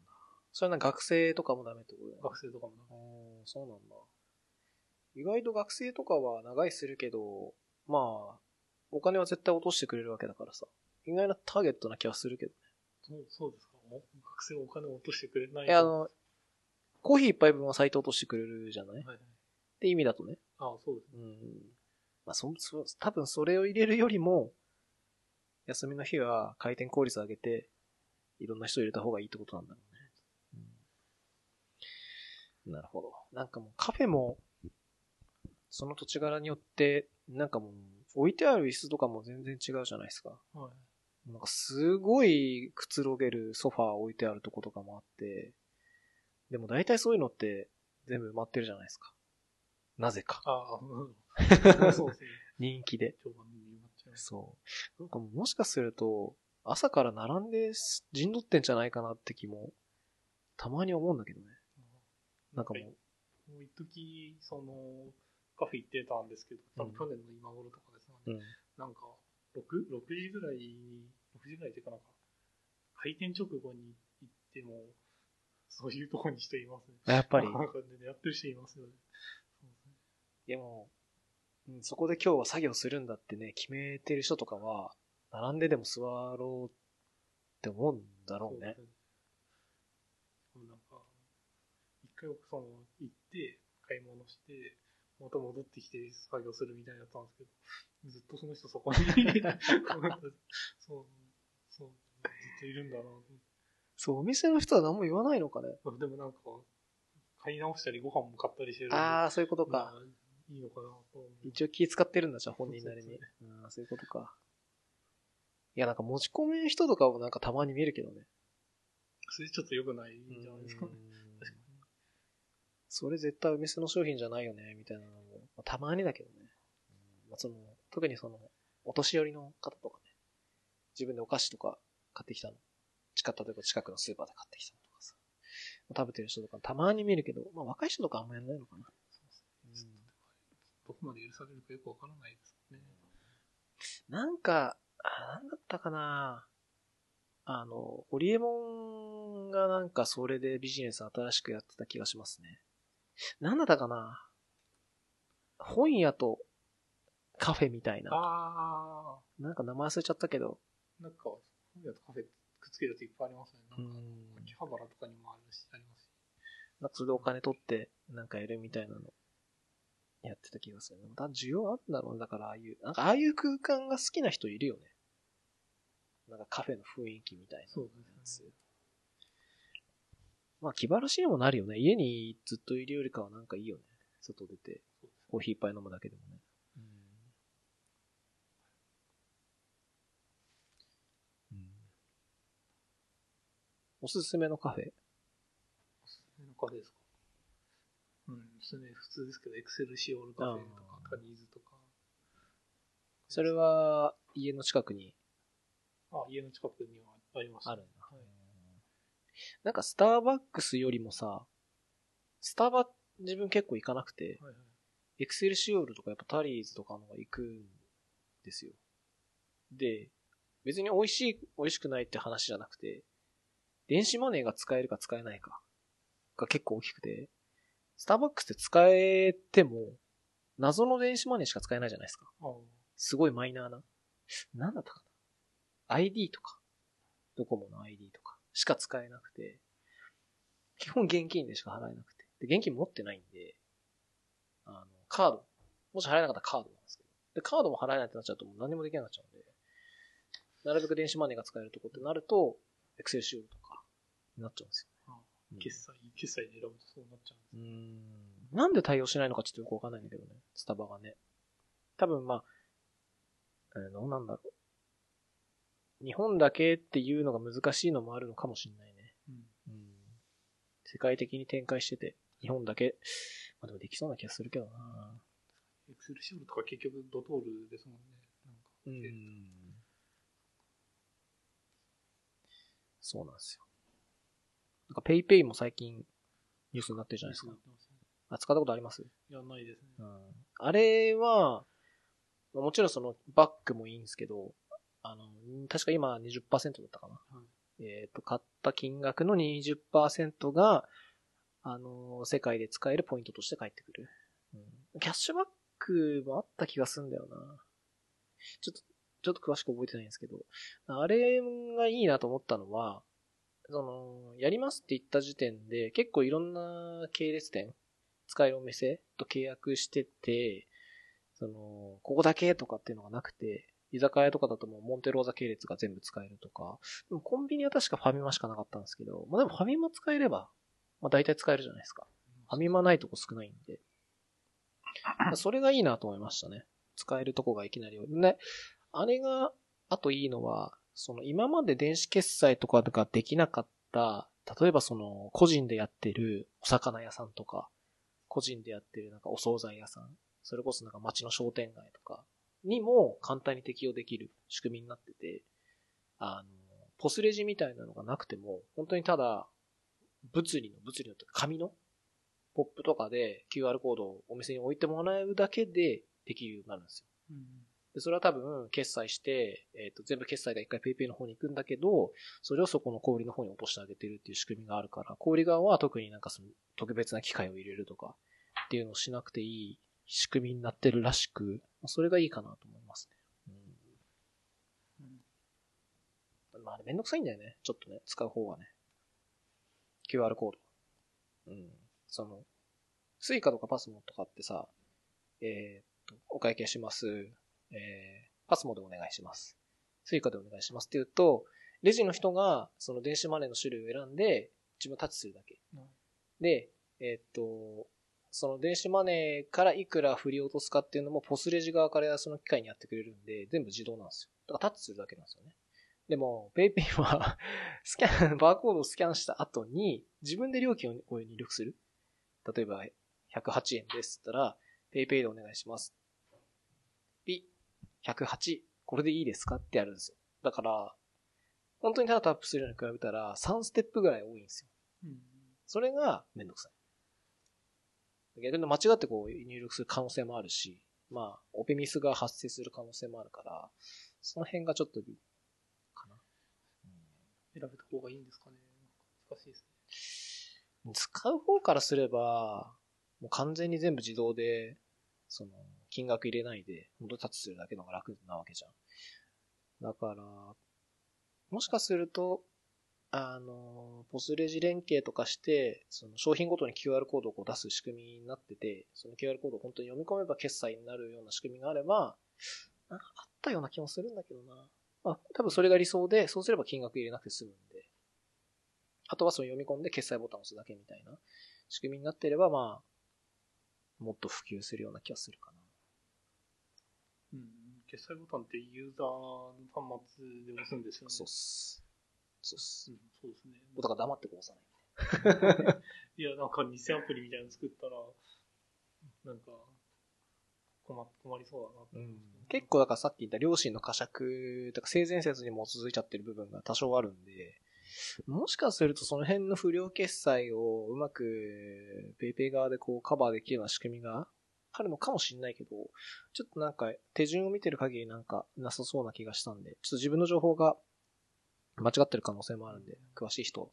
それはな学生とかもダメってことだよね。学生とかもなんかあーそうなんだ。意外と学生とかは長居するけど、まあ、お金は絶対落としてくれるわけだからさ。意外なターゲットな気はするけどね。そうそうですか？お学生お金を落としてくれないいや、あの、コーヒー一杯分はサイト落としてくれるじゃない？っはいはい。て意味だとね。あそうですね。うん。まあ、そ、そ、多分それを入れるよりも、休みの日は回転効率上げて、いろんな人入れた方がいいってことなんだろうね。うん、なるほど。なんかもうカフェも、その土地柄によって、なんかもう、置いてある椅子とかも全然違うじゃないですか。はい。なんかすごいくつろげるソファー置いてあるとことかもあって、でも大体そういうのって全部埋まってるじゃないですか。なぜか。ああ、うん。そうですね。人気で。そう。なんかもしかすると、朝から並んで陣取ってんじゃないかなって気も、たまに思うんだけどね。なんかもう、もう一時その、カフェ行ってたんですけど、多分去年の今頃とかですよね。うん。なんか、6、6時ぐらいに、6時ぐらいってかなんか、開店直後に行っても、そういうとこに人いますね。やっぱり。なんかね、やってる人いますよね。でも、うん、そこで今日は作業するんだってね、決めてる人とかは、並んででも座ろうって思うんだろうね。そうね。なんか、一回僕その、行って、買い物して、また戻ってきて作業するみたいなやったんですけど、ずっとその人そこに、そう、そう、ずっといるんだなと思ってそう、お店の人は何も言わないのかね。でもなんか、買い直したりご飯も買ったりしてるああ、そういうことか。まあいいのかなと思う。一応気使ってるんだ、じゃあ本人なりにそう。ああ、そういうことか。いや、なんか持ち込める人とかもなんかたまに見るけどね。それちょっと良くないんじゃないですか。うん確かに。それ絶対お店の商品じゃないよね、みたいなのも、まあたまにだけどね。うんまあ、その、特にその、お年寄りの方とかね、自分でお菓子とか買ってきたの。近例えば近くのスーパーで買ってきたのとかさ。食べてる人とかたまに見るけど、まあ若い人とかあんまやんないのかな。どこまで許されるかよくわからないですね。なんか、あ、なんだったかなあの、ホリエモンがなんかそれでビジネス新しくやってた気がしますね。なんだったかな本屋とカフェみたいな。あなんか名前忘れちゃったけど。ー、なんか、本だとカフェくっつけるやついっぱいありますね。うなんか、ん。秋葉原とかにもあるし、ありますし。なんかそれでお金取って、なんかやるみたいなの、やってた気がする。だ需要あるんだろうね。だからああいう、なんかああいう空間が好きな人いるよね。なんかカフェの雰囲気みたいな。そうですね。まあ気晴らしにもなるよね。家にずっといるよりかはなんかいいよね。外出て、コーヒーいっぱい飲むだけでもね。おすすめのカフェ？おすすめのカフェですか？うん、それ普通ですけど、エクセルシオールカフェとかタニーズとか。それは家の近くに？あ、家の近くにはあります、あるんだ。はい。なんかスターバックスよりもさ、スタバ自分結構行かなくて、はいはい。エクセルシオールとかやっぱタリーズとかのが行くんですよ。で、別に美味しい、美味しくないって話じゃなくて、電子マネーが使えるか使えないかが結構大きくて、スターバックスって使えても、謎の電子マネーしか使えないじゃないですか。すごいマイナーな。なんだったかな ?ID とか、ドコモの ID とかしか使えなくて、基本現金でしか払えなくて。で、現金持ってないんで、あの、カード。もし払えなかったらカードなんですけど。で、カードも払えないってなっちゃうともう何もできなくなっちゃうんで、なるべく電子マネーが使えるとこってなると、エクセルシオールとかになっちゃうんですよ。決済、決済で選ぶとそうなっちゃうんうです。ーん。なんで対応しないのかちょっとよくわかんないんだけどね。スタバがね。多分まあ、えーどうなんだろう。日本だけっていうのが難しいのもあるのかもしれないね。うん。うん。世界的に展開してて、日本だけ、まあでもできそうな気がするけどなエクセルシオールとか結局ドトールですもんね。なんか。うん。そうなんですよ。なんかペイペイも最近ニュースになってるじゃないですかあ、使ったことあります？いや、ないですね。うんあれは、まあもちろんそのバックもいいんですけど、あの、確か今20%だったかな。はい。えっ、と、買った金額の20%が、あの、世界で使えるポイントとして返ってくる。うん、キャッシュバックもあった気がするんだよな。ちょっと、ちょっと詳しく覚えてないんですけど、あれがいいなと思ったのは、その、やりますって言った時点で、結構いろんな系列店、使えるお店と契約してて、その、ここだけとかっていうのがなくて、居酒屋とかだともうモンテローザ系列が全部使えるとか、でもコンビニは確かファミマしかなかったんですけど、まあでもファミマ使えれば、まあ大体使えるじゃないですか。ファミマないとこ少ないんで。それがいいなと思いましたね。使えるとこがいきなり。ね、あれが、あといいのは、その今まで電子決済とかができなかった、例えばその個人でやってるお魚屋さんとか、個人でやってるなんかお惣菜屋さん、それこそなんか街の商店街とかにも簡単に適用できる仕組みになってて、あの、ポスレジみたいなのがなくても、本当にただ、物理の、物理の紙のポップとかで QR コードをお店に置いてもらうだけでできるようになるんですよ。うん。で、それは多分、決済して、えっ、と、全部決済が一回 PayPay の方に行くんだけど、それをそこの小売りの方に落としてあげてるっていう仕組みがあるから、小売側は特になんかその、特別な機械を入れるとか、っていうのをしなくていい仕組みになってるらしく、それがいいかなと思いますね。うん。まあ、めんどくさいんだよね。ちょっとね、使う方がね。QR コード。うん。その、スイカとかパスモとかってさ、えーっと、お会計します。えー、パスモでお願いします。スイカでお願いしますって言うと、レジの人がその電子マネーの種類を選んで、自分タッチするだけ。うんで、えーっと、その電子マネーからいくら振り落とすかっていうのも、 POSレジ側からその機械にやってくれるんで、全部自動なんですよ。だからタッチするだけなんですよね。でも、ペイペイは、スキャン、バーコードをスキャンした後に、自分で料金を入力する。例えば、108円ですったら、ペイペイでお願いします。ピ、108、これでいいですか？ってやるんですよ。だから、本当にただタップするのに比べたら、3ステップぐらい多いんですよ。うん。それがめんどくさい。逆に間違ってこう入力する可能性もあるし、まあ、オペミスが発生する可能性もあるから、その辺がちょっと、かな。選べた方がいいんですかね？難しいですね。使う方からすれば、もう完全に全部自動で、その、金額入れないで、本当にタッチするだけの方が楽なわけじゃん。だから、もしかすると、あの、ポスレジ連携とかして、その商品ごとに QR コードをこう出す仕組みになってて、その QR コードを本当に読み込めば決済になるような仕組みがあれば、ああったような気もするんだけどな。まあ、多分それが理想で、そうすれば金額入れなくて済むんで。あとはその読み込んで決済ボタンを押すだけみたいな仕組みになっていれば、まあ、もっと普及するような気がするかな。うん。決済ボタンってユーザーの端末で押すんですよね。そうっす。そうっすう。ん、そうですね。だから黙ってこう押さない。いや、なんか偽アプリみたいなの作ったら、なんか、困困りそうだなって思いますね結構だからさっき言った両親の呵責とか性善説に基づいちゃってる部分が多少あるんで、もしかするとその辺の不良決済をうまくペイペイ側でこうカバーできるような仕組みがあるのかもしれないけど、ちょっとなんか手順を見てる限りなんかなさそうな気がしたんで、ちょっと自分の情報が間違ってる可能性もあるんで、詳しい人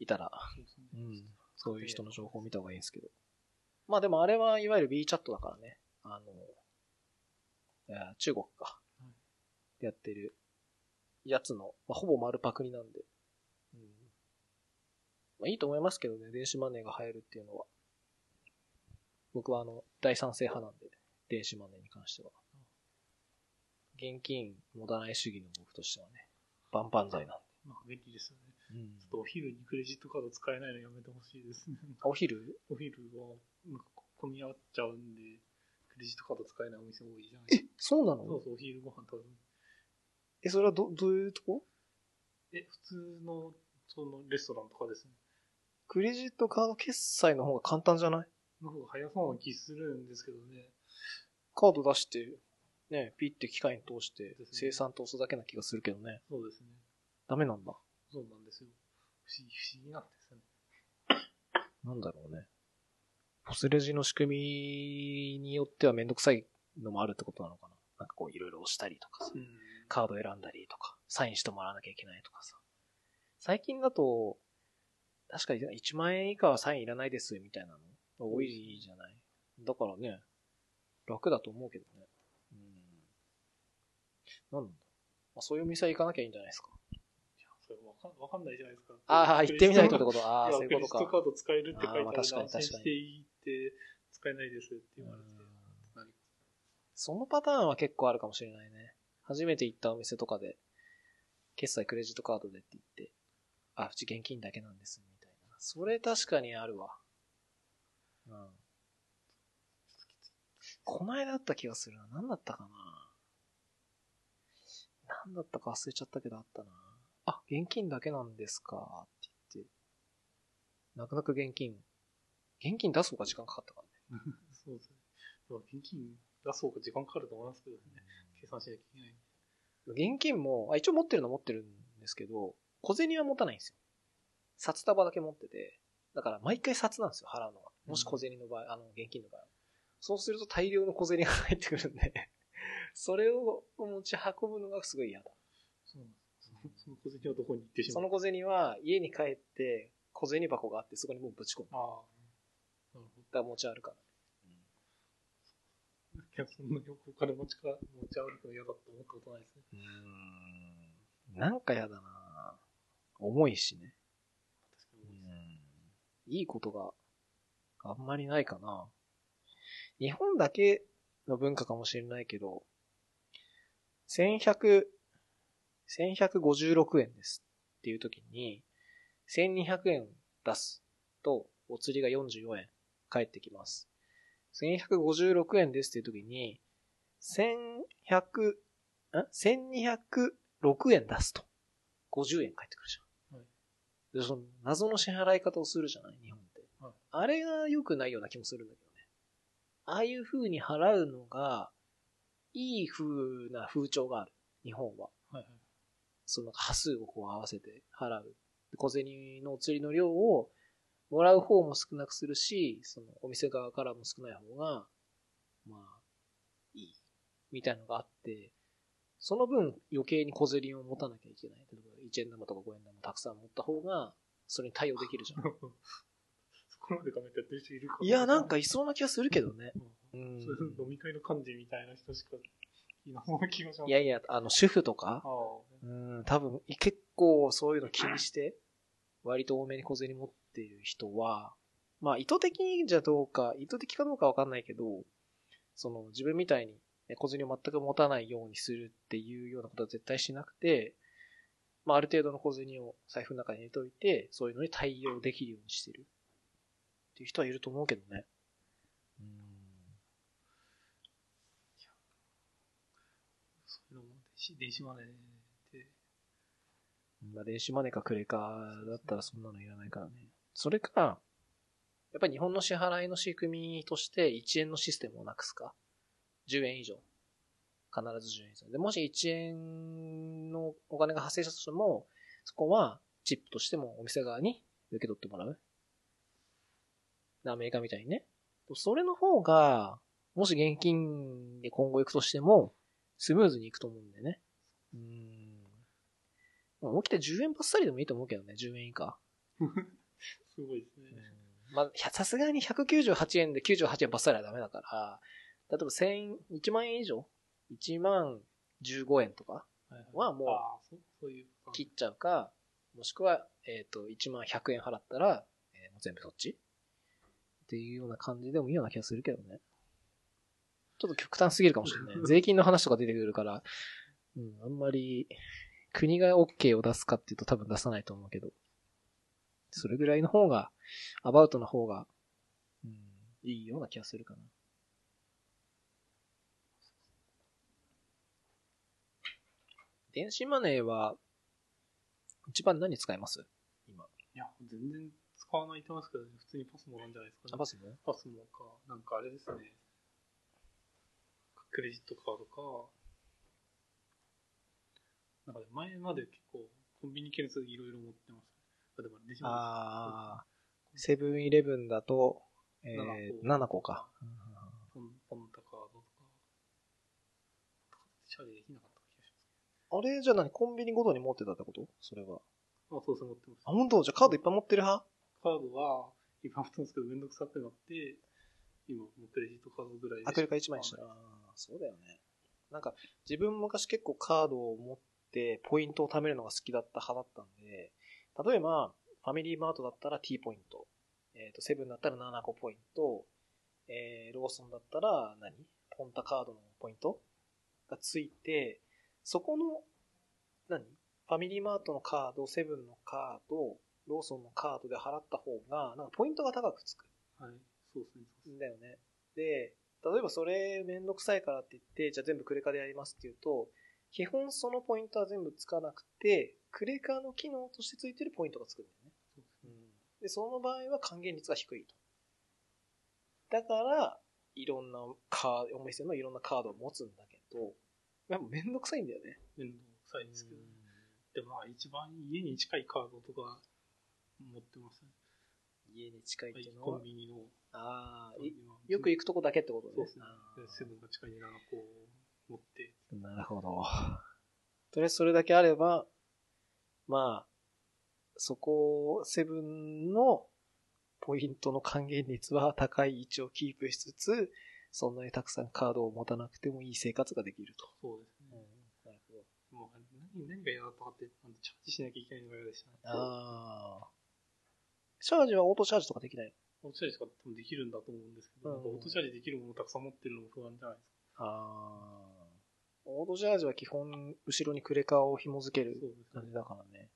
いたら、そうん、そういう人の情報を見た方がいいんですけど。まあでもあれはいわゆる B チャットだからね。あの、中国か。でやってるやつの、まあ、ほぼ丸パクリなんで。うん。まあいいと思いますけどね、電子マネーが流行るっていうのは。僕はあの、大賛成派なんで、電子マネーに関しては。現金持たない主義の僕としてはね、万々歳なんまあ、便利ですよね。で。うんちょっとお昼にクレジットカード使えないのやめてほしいですね。あお昼？お昼は、なんか混み合っちゃうんで、クレジットカード使えないお店多いじゃないえか。、そうなの？そうそう、お昼ご飯食べる。え、それはど、どういうとこ？え、普通の、その、レストランとかですね。クレジットカード決済の方が簡単じゃない？の方が早そうな気するんですけどね。カード出して、ね、ピッて機械に通して生産と押すだけな気がするけどね。そうですね。ダメなんだ。そうなんですよ。不思議、不思議なんですよね。なんだろうね。ポスレジの仕組みによってはめんどくさいのもあるってことなのかな。なんかこういろいろ押したりとかさ、うん。カード選んだりとか、サインしてもらわなきゃいけないとかさ。最近だと、確かに1万円以下はサインいらないですみたいなの多いじゃない？だからね、楽だと思うけどね。うん。なんだ？まあ、そういうお店は行かなきゃいいんじゃないですか？いや、それわかかんないじゃないですか。ああ、行ってみないとってとことああ、そういうことかクレジット。カード使えるって書いてあるあーまあ確かに安心確かにしていいって使えないですって言われて。そのパターンは結構あるかもしれないね。初めて行ったお店とかで、決済クレジットカードでって言って、あ、うち現金だけなんです、みたいな。それ確かにあるわ。うん。この間あった気がするな。何だったかな何だったか忘れちゃったけどあったな。あ、現金だけなんですかって言って。泣く泣く現金。現金出す方が時間かかったからね。そうですね。現金出そうか時間かかると思いますけどね。計算しなきゃいけない。現金も、あ一応持ってるのは持ってるんですけど、小銭は持たないんですよ。札束だけ持ってて、だから毎回札なんですよ、払うのは。もし小銭の場合、あの、現金の場合。そうすると大量の小銭が入ってくるんで、それを持ち運ぶのがすごい嫌だ。そうなんです。そのその小銭はどこに行ってしまそうの小銭は家に帰って小銭箱があってそこにもうぶち込む。だかああ。なるほら持ち歩かない。ど。いや、そんなよくお金持ちか、持ち歩くの嫌だと思ったことないですね。うーん。なんか嫌だな重いしね。確かに。いいことがあんまりないかな。日本だけの文化かもしれないけど、1100、1156円ですっていう時に、1200円出すと、お釣りが44円返ってきます。1156円ですっていう時に、1100、ん ?1206 円出すと、50円返ってくるじゃん。はいで、その謎の支払い方をするじゃない日本あれが良くないような気もするんだけどね。ああいう風に払うのが、いい風な風潮がある。日本は。はいはい。その端数をこう合わせて払う。で小銭のお釣りの量をもらう方も少なくするし、そのお店側からも少ない方が、まあ、いい。みたいなのがあって、その分余計に小銭を持たなきゃいけない。例えば1円玉とか5円玉たくさん持った方が、それに対応できるじゃん。そこまでてやってる人いるかいや、なんかいそうな気がするけどね。うん、うんそういう飲み会の幹事みたいな人しかいな、そんな気がします。いやいや、あの、主婦とか。うん、多分、結構そういうの気にして、割と多めに小銭持っている人は、まあ意図的にじゃどうか、意図的かどうかわかんないけど、その自分みたいにね小銭を全く持たないようにするっていうようなことは絶対しなくて、まあある程度の小銭を財布の中に入れといて、そういうのに対応できるようにしてる。っていう人はいると思うけどね。うん。そういうのも電子、マネーって、まあ電子マネーかクレカだったらそんなのいらないからね。それか、やっぱり日本の支払いの仕組みとして1円のシステムをなくすか。10円以上。必ず10円以上。で、もし1円のお金が発生したとしても、そこはチップとしてもお店側に受け取ってもらう。アメリカみたいにね。それの方が、もし現金で今後行くとしても、スムーズに行くと思うんだよね。うん。まあ思い切って10円ばっさりでもいいと思うけどね、10円以下。すごいですね。まあ、さすがに198円で98円ばっさりはダメだから、例えば1000、1万円以上 ?1 万15円とかはもう。切っちゃうか、もしくは、えっ、と、1万100円払ったら、えー全部そっちっていうような感じでもいいような気がするけどね。ちょっと極端すぎるかもしれない。税金の話とか出てくるから、うん、あんまり、国が OK を出すかっていうと多分出さないと思うけど、それぐらいの方が、アバウトの方が、うん、いいような気がするかな。電子マネーは、一番何使います？今。いや、全然使わないと思いますけど、普通にパスモなんじゃないですかね。あ、パスも？パスモか、なんかあれですね。クレジットカードか、なんかね前まで結構コンビニ系列いろいろ持ってました。あ、でも電子マネーあー、セブンイレブンだと、えー、7 7個か。ポンポンタカードとか、チャリできなかった気がしあれじゃあ何コンビニごとに持ってたってことそれは。ます。あ、そうそう持ってます。あ、本当じゃあカードいっぱい持ってる派カードは、今持ってるんですけど、めんどくさくなって、今もうクレジットカードぐらいで。あ、クレカ1枚にした。あーそうだよね。なんか、自分昔結構カードを持って、ポイントを貯めるのが好きだった派だったんで、例えば、ファミリーマートだったら T ポイント、えっ、と、セブンだったら7個ポイント、えー、ローソンだったら何？ポンタカードのポイントがついて、そこの、何？ファミリーマートのカード、セブンのカード、ローソンのカードで払った方が、なんかポイントが高くつく。はい。そうですね。そうですねだよね。で、例えばそれめんどくさいからって言って、じゃあ全部クレカでやりますって言うと、基本そのポイントは全部つかなくて、クレカの機能としてついてるポイントがつくんだよね。そうですね。で、その場合は還元率が低いと。だから、いろんなカード、お店のいろんなカードを持つんだけど、やっぱめんどくさいんだよね。めんどくさいですけど。でもまあ一番家に近いカードとか持ってますね。家に近いっていうのコはンビニの。ああ、いよく行行くとこだけってことね。そうですねセブンが近いんで7個持って。なるほど。とりあえずそれだけあれば、まあ、そこ、セブンのポイントの還元率は高い位置をキープしつつ、そんなにたくさんカードを持たなくてもいい生活ができると。そうですね。なるほど。もう何何が嫌だったかって、チャージしなきゃいけないのが嫌でしたね。ああ。チャージはオートチャージとかできないの？オートチャージとか多分できるんだと思うんですけど、うんオートチャージできるものをたくさん持ってるのも不安じゃないですか。ああ。オートチャージは基本、後ろにクレカを紐付ける感じ。だからね。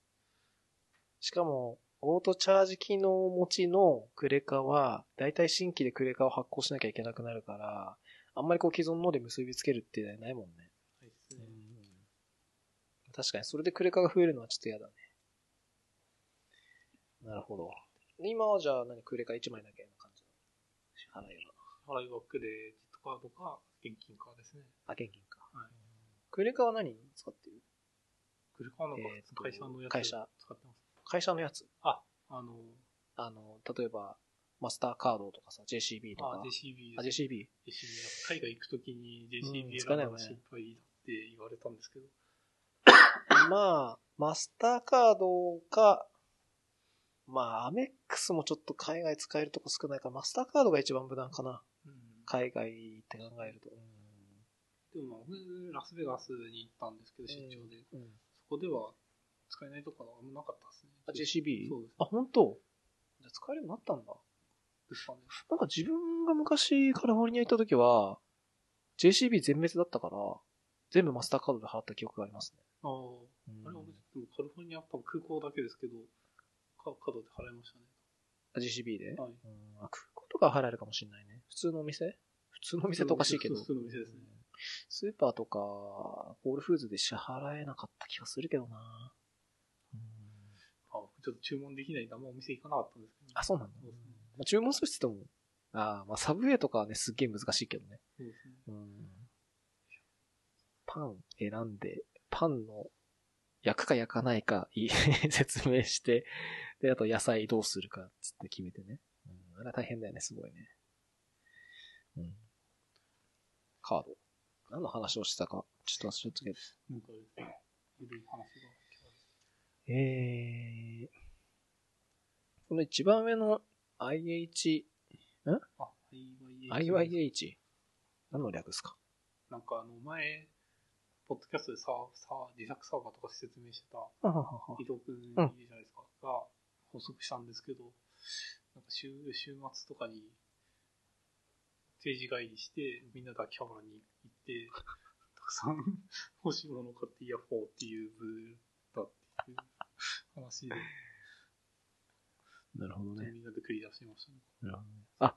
しかも、オートチャージ機能持ちのクレカは、だいたい新規でクレカを発行しなきゃいけなくなるから、あんまりこう既存ので結びつけるってないもんね。はいですね。確かに、それでクレカが増えるのはちょっと嫌だね。なるほど。今はじゃあ何クレカ1枚だけの感じの支払いは？払いはクレジットカードか、現金かですね。あ、現金か。はい。クレカは何に使ってる？クレカはなんかえーと会社のやつ会社使ってます。会社のやつ？あ、あの、あの、例えば、マスターカードとかさ、JCB とか。あ、JCB あ、です。JCB? JCB 海外行くときにうん JCB 使えないよね選ぶのが心配だって言われたんですけど、まあ、マスターカードか、まあ、アメックスもちょっと海外使えるとこ少ないから、マスターカードが一番無難かな。うん海外って考えると。でもまあ、僕ラスベガスに行ったんですけど、出張で。うん。そこでは使えないとこはあんまなかったですね。あ、JCB? そうです。あ、本当？じゃあ使えるようになったんだ。ですかね。なんか自分が昔カリフォルニア行った時は、JCB 全滅だったから、全部マスターカードで払った記憶がありますね。ああ、うんあれ、俺、でもカリフォルニア多分空港だけですけど、カカードで払いましたね。あ JCB で、はい。うん、あ、空港とかは払えるかもしれないね。普通のお店？普通のお店っておかしいけど。普通のお店ですねうんスーパーとか、ホールフーズで支払えなかった気がするけどな。うんあ、ちょっと注文できないんであんまお店行かなかったんですけど、あ、そうなんだ。ね。まあ、注文するって言っても、あーまあ、サブウェイとかはね、すっげえ難しいけどね。そうですね。うん。パン選んで、パンの焼くか焼かないかい 説明して、で、あと野菜どうするかつって決めてね。うん、あれは大変だよね、すごいね。うん。カード。何の話をしてたか、ちょっと忘れたけど。なんかあれですね、ゆるい話がえー、この一番上の IH、あ、IYH。IYH? 何の略ですか？なんかあの前、ポッドキャストでさ、さ、自作サーバーとか説明してた、伊藤くんいるじゃないですか、が補足したんですけど、なんか週、週末とかに、定時帰りして、みんなで秋葉原に行って、たくさん欲しいものを買ってイヤホーっていう部だっていう話で、なるほどね。みんなで繰り出してましたね。なるほどねあ、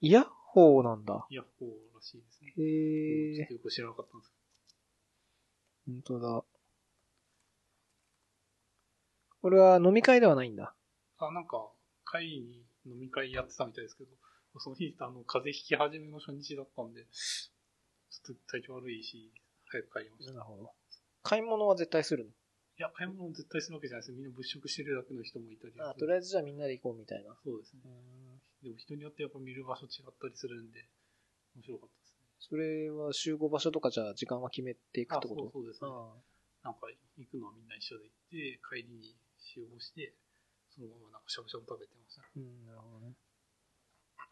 イヤホーなんだ。イヤホーらしいですね。へえちょっと。よく知らなかったんです本当だ。これは飲み会ではないんだ。あ、なんか、会に飲み会やってたみたいですけど、その日、あの、風邪ひき始めの初日だったんで、ちょっと体調悪いし、早く帰りました。いなるほど。買い物は絶対するの？や、買い物絶対するわけじゃないですみんな物色してるだけの人もいたり。あ、とりあえずじゃあみんなで行こうみたいな。そうですね。でも人によってやっぱ見る場所違ったりするんで、面白かったですね。それは集合場所とかじゃあ時間は決めていくあ、ってこと？そうそうですね。あなんか行くのはみんな一緒で行って、帰りに集合して、そのままなんかしゃぶしゃぶ食べてました。うん、なるほどね。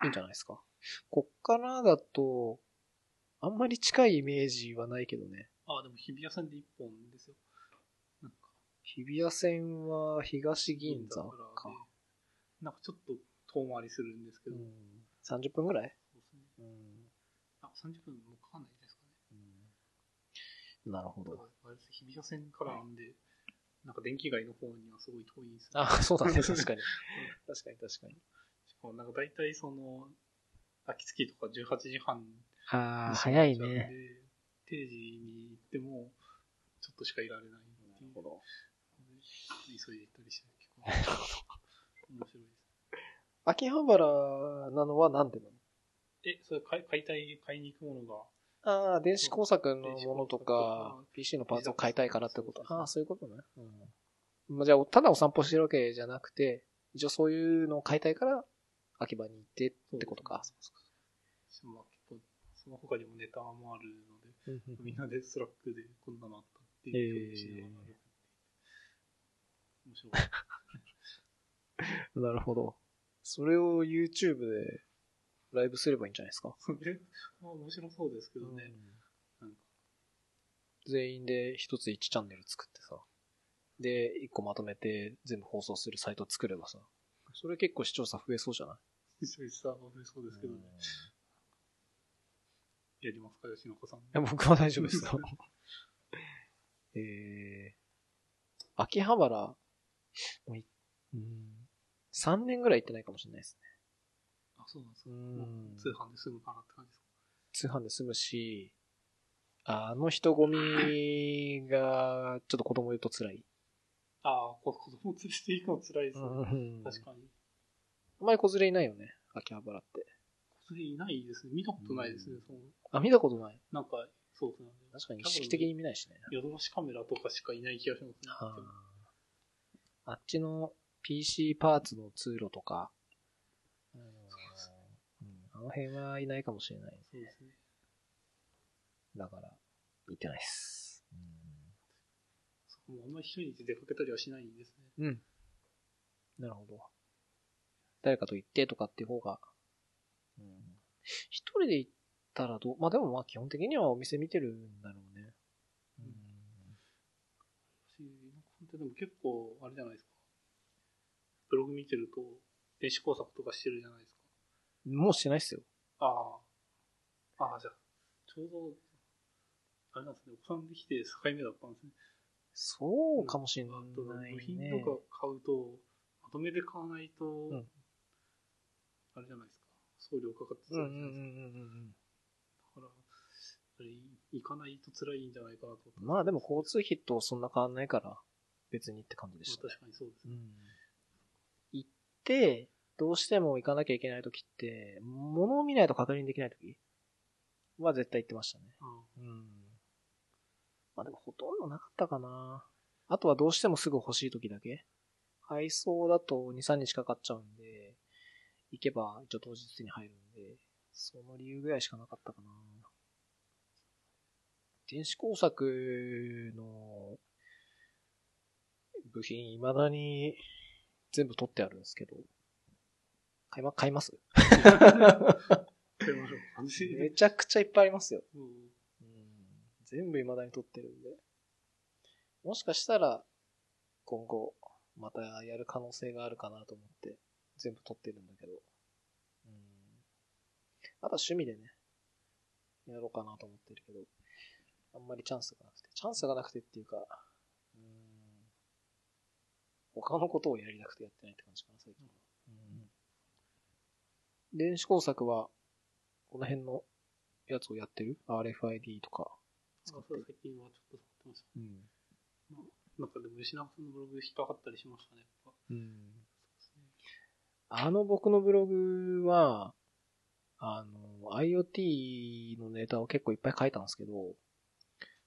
いいんじゃないですか。こっからだと、あんまり近いイメージはないけどね。あ、でも日比谷線で一本ですよ。なんか、日比谷線は東銀座らか。でなんかちょっと遠回りするんですけど、うん、30分ぐらい、そうですね。うんあ、30分もかかんないですかね。なるほどだか。らあれです日比谷線からなんで、なんか電気街の方にはすごい遠いんですよ。あ、そうだね、確かに。確かに確かに。しかもなんか大体その、秋月とか18時半にああ、閉早いね。。定時に行っても、ちょっとしかいられないっていう。ど。急いで行ったりして、結 構面白いです。秋葉原なのはなんでなの？え、それ買い買いたい、買いに行くものが、ああ、電子工作のものとかか、PC のパーツを買いたいからってことそうそうそうああ、そういうことね。うん。まあ、じゃあ、ただお散歩してるわけじゃなくて、一応そういうのを買いたいから、秋葉に行ってってことか。まあ結構、その他にもネタもあるので、うんうんみんなで Slack でこんなのあったっていう共有しな面白い。なるほど。それを YouTube でライブすればいいんじゃないですか？まあ面白そうですけどね。なんか、全員で一つ1チャンネル作ってさ。で、1個まとめて全部放送するサイト作ればさ。それ結構視聴者増えそうじゃない？一緒にさ、増えそうですけどね。やりますか、吉野子さん。いや、僕は大丈夫ですよ。えー、秋葉原、もういうん、3年ぐらい行ってないかもしれないですね。あ、そうなんですか。通販で済むかなって感じですか。通販で済むし、あの人混みが、ちょっと子供いると辛い。ああ、こ子供連れて行くの辛いですね。うん確かに。あんまり子連れいないよね、秋葉原って。それいないですね。見たことないですね。うんそのあ、見たことない？なんか、そうですね。確かに意識的に見ないしね。ヨドバシカメラとかしかいない気がしますね。あっちの PC パーツの通路とか、あの辺はいないかもしれない。そうですね。だから、行ってないです。そこもあんまり一人で出かけたりはしないんですね。うん。なるほど。誰かと行ってとかっていう方が、うん、一人で行ったらどう、まあでもまあ基本的にはお店見てるんだろうね。うん。私、でも結構、あれじゃないですか。ブログ見てると、電子工作とかしてるじゃないですか。もうしてないっすよ。ああ。ああ、じゃあ、ちょうど、あれなんですね、お子さんできて境目だったんですね。そうかもしれない部品ね。とか買うと、まとめで買わないと、んあれじゃないですか。送料かかってたじゃないです。か。だから、行かないと辛いんじゃないかなと。まあでも交通費とそんな変わんないから、別にって感じでした、まあ確かにそうですね。うん。行って、どうしても行かなきゃいけない時って、物を見ないと確認できない時は絶対行ってましたね。あうん。まあでもほとんどなかったかな。あとはどうしてもすぐ欲しい時だけ。配送だと2、3日かかっちゃうんで、行けば一応当日に入るんで、その理由ぐらいしかなかったかな。電子工作の部品未だに全部取ってあるんですけど、買いま、買います？めちゃくちゃいっぱいありますよ。うんうん全部未だに撮ってるんで。もしかしたら、今後、またやる可能性があるかなと思って、全部撮ってるんだけど。うん。あとは趣味でね、やろうかなと思ってるけど、あんまりチャンスがなくて。チャンスがなくてっていうか、うん。他のことをやりたくてやってないって感じかな、最近は。うん。電子工作は、この辺のやつをやってる ?RFID とか。あそう最近はちょっと触ってました。うん。なんかでも吉永さんのブログ引っかかったりしましたね。やっぱうん。そうですねあの僕のブログは、あの、IoT のネタを結構いっぱい書いたんですけど、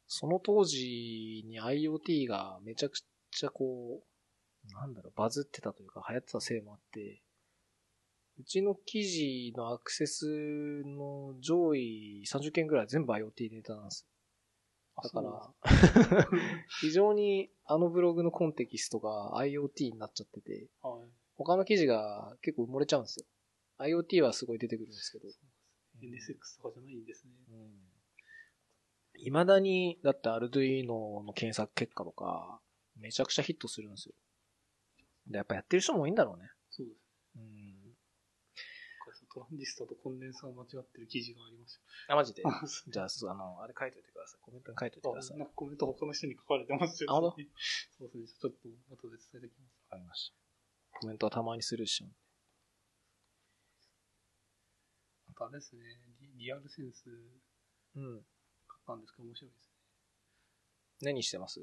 その当時に IoT がめちゃくちゃこう、なんだろう、バズってたというか流行ってたせいもあって、うちの記事のアクセスの上位30件ぐらい全部 IoT ネタなんです。あだから、非常にあのブログのコンテキストが IoT になっちゃってて、なんです他の記事が結構埋もれちゃうんですよ。IoT はすごい出てくるんですけど。はい。NSX とかじゃないんですね。未だに、だって Arduino の検索結果とか、めちゃくちゃヒットするんですよ。で、やっぱやってる人も多いんだろうね。そうです。うん。なんかトランジスタとコンデンサー間違ってる記事がありましあ、マジで？じゃあ、そうあの、あれ書いといてください。コメントに書いといてください。わなんかコメント他の人に書かれてますよ。あ本当？そうですね。ちょっと後で伝えておきます。かりました。コメントはたまにスルーしちゃうんで。あとあれですね、リリアルセンスうん。買ったんですけど面白いですね。何してます？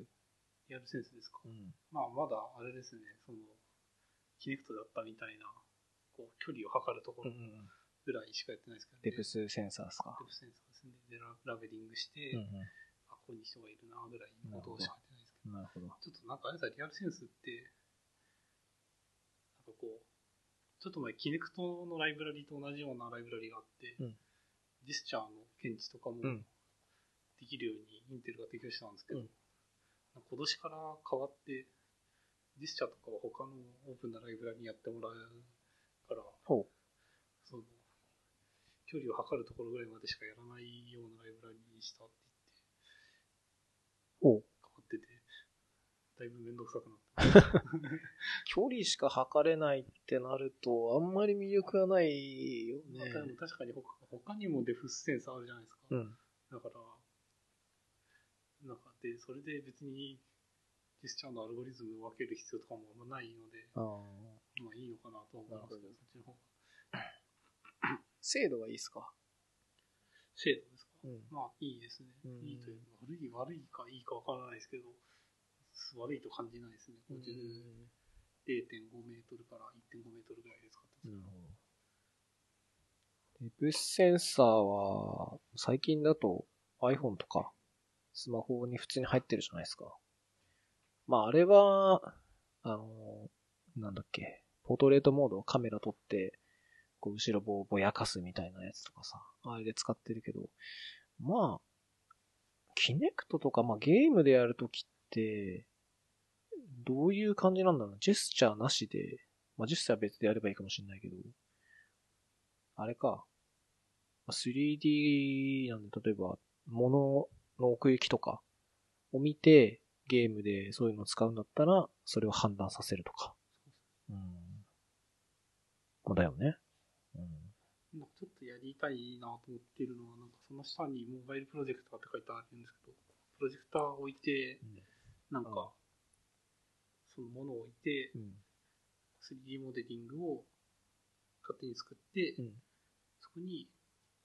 リアルセンスですか？うん。まあまだあれですね、その、キネクトだったみたいな、こう、距離を測るところ。ぐらいしかやってないですけど、デプスセンサーですか？デ。プスセンサーですね。で、ララベリングして、うんうあ、ここに人がいるな、ぐらいのことしかやってないですけど、ん。なるほど。ちょっとなんかあれさ、リアルセンスって、なんかこう、ちょっと前、キネクトのライブラリと同じようなライブラリがあって、うんジェスチャーの検知とかもうんできるようにインテルが提供したんですけど、うん今年から変わって、ジェスチャーとかは他のオープンなライブラリにやってもらうから。その、距離を測るところぐらいまでしかやらないようなライブラリにしたって。言って変わってて、だいぶめんどくさくなって。距離しか測れないってなると、あんまり魅力がないよね。まあ確かに他他にもデフスセンサーあるじゃないですか。うん。だから、なんかで、それで別にジェスチャーのアルゴリズムを分ける必要とかもあんまないので。まあいいのかなと思いますけど、そっちの方が。精度はいいですか？精度ですか、うんまあいいですね。うんいいというか、悪い、悪いかいいかわからないですけど、悪いと感じないですね。こっちで0.5メートルから1.5メートルぐらいで使ってます。なるほど。デプスセンサーは、最近だと iPhone とか、スマホに普通に入ってるじゃないですか。まああれは、あの、なんだっけ、ポートレートモードを、カメラ撮って、こう後ろぼぼやかすみたいなやつとかさ、あれで使ってるけど、まあ、キネクトとか、まあゲームでやるときって、どういう感じなんだろうジェスチャーなしで、まあジェスチャー別でやればいいかもしれないけど、あれか。3D なんで、例えば、物の奥行きとかを見て、ゲームでそういうのを使うんだったら、それを判断させるとか。うん。まあ、だよね。うん。なんかちょっとやりたいなと思ってるのは、なんかその下にモバイルプロジェクターって書いてあるんですけど、プロジェクターを置いて、なんうんか、そのものを置いて、うん。3D モデリングを勝手に作って、うん。そこに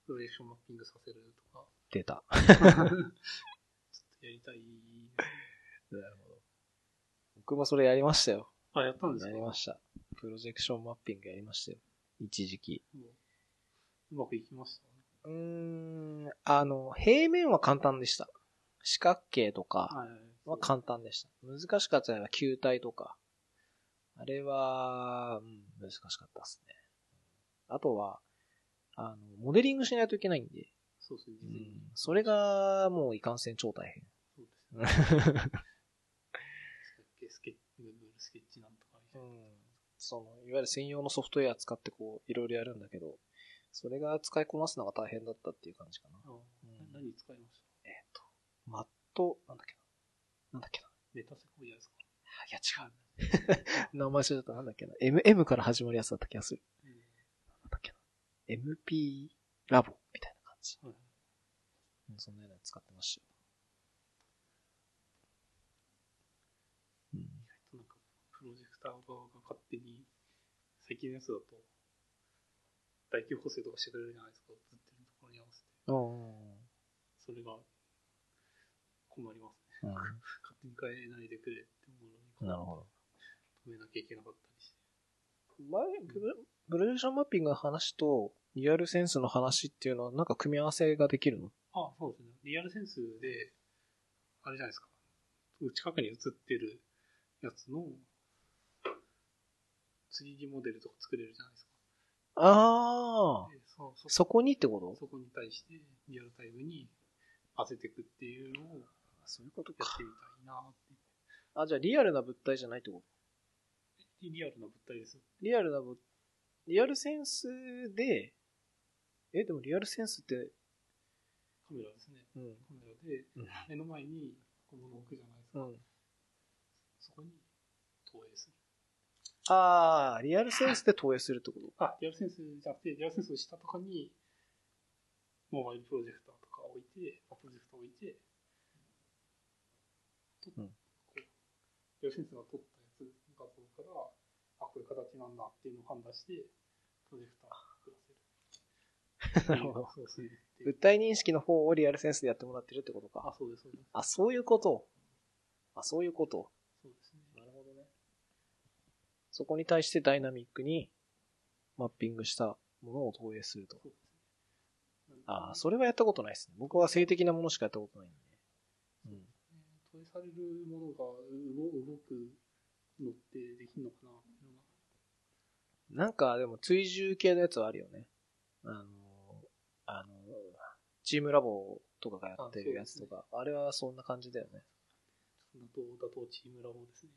プロジェクションマッピングさせるとか、出た。ちょっとやりたい。なるほど。僕もそれやりましたよ。あ、やったんですか？やりました。プロジェクションマッピングやりましたよ。一時期。もううまくいきました？ね。うーん、あの、平面は簡単でした。四角形とかは簡単でした。難しかったのは球体とか。あれは、うん、難しかったですね。あとは、あの、モデリングしないといけないんで、そうですね、うん、それがもういかんせん超大変。そうですね。スケッチ、Google スケッチなんとかみたいな。うんその、いわゆる専用のソフトウェア使ってこう、いろいろやるんだけど、それが使いこなすのが大変だったっていう感じかな。あうん何使いましたえっ、と、マット、なんだっけな。なんだっけな。メタセコイアですか？いや、違う。名前知れたなんだっけな。M、M から始まるやつだった気がする。うんなんだっけな。MP ラボみたいな感じ。はいうんそんなようなやつ使ってましたよ。うん。なんか、プロジェクター側が勝手に、最近のやつだと、大気補正とかしてくれるじゃないですか、映ってるところに合わせて。それが、困りますね。うん。勝手に変えないでくれって思うのに、なるほど。止めなきゃいけなかったりして。前、プロジェクションマッピングの話と、リアルセンスの話っていうのは、なんか組み合わせができるの？あ、そうですね。リアルセンスで、あれじゃないですか。近くに映ってるやつの 3D モデルとか作れるじゃないですか。ああでそうそそこにってこと？そこに対してリアルタイムに当てていくっていうのをそういうことやってみたいなって。あ、じゃあリアルな物体じゃないってこと？リアルな物体です。リアルな物、リアルセンスで、え、でもリアルセンスって、カメラですね。うん。カメラでうん。目の前に小物を置くじゃないですか。うん。そこに投影する。ああ、リアルセンスで投影するってこと？あ、リアルセンスじゃなくて、リアルセンスの下とかに、モバイルプロジェクターとか置いて、あプロジェクター置いて、とうんリアルセンスが撮ったやつ画像から、あ、こういう形なんだっていうのを判断して、プロジェクターを作らせる。なるほど。そうですね。っていう物体認識の方をリアルセンスでやってもらってるってことか。あ、そうです、そうです。あ、そういうこと。あ、そういうこと。そうですね。なるほどね。そこに対してダイナミックにマッピングしたものを投影すると。ああ、それはやったことないですね。僕は性的なものしかやったことないんで。うん。投影されるものが動動くのってできるのかななんかでも追従系のやつはあるよね。あの、あの、チームラボとかがやってるやつとか、あ,、れはそんな感じだよね。打倒、打倒チームラボですね。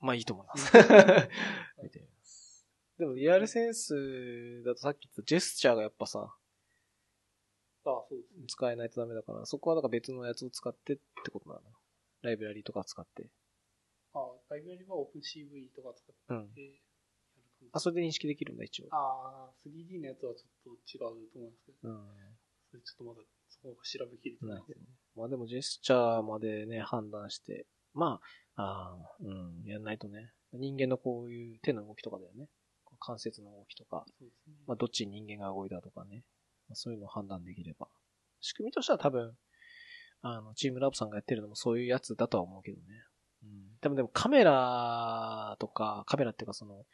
まあいいと思います。見てみます。でもリアルセンスだとさっき言ったジェスチャーがやっぱさ、あそうですね。使えないとダメだから、そこはだから別のやつを使ってってことなの？ライブラリとか使って。あライブラリは OpenCV とか使ってうん。あ、それで認識できるんだ、一応。あー 3D のやつはちょっと違うと思うんですけど、うん。それちょっとまだそこが調べきれてないですなるほど。まあでもジェスチャーまでね、判断して、まあ、ああ、うん、やんないとね。人間のこういう手の動きとかだよね。関節の動きとか、そうですね。まあどっちに人間が動いたとかね。まあ、そういうのを判断できれば。仕組みとしては多分、あの、チームラボさんがやってるのもそういうやつだとは思うけどね。うん。でもでもカメラとか、カメラっていうかその、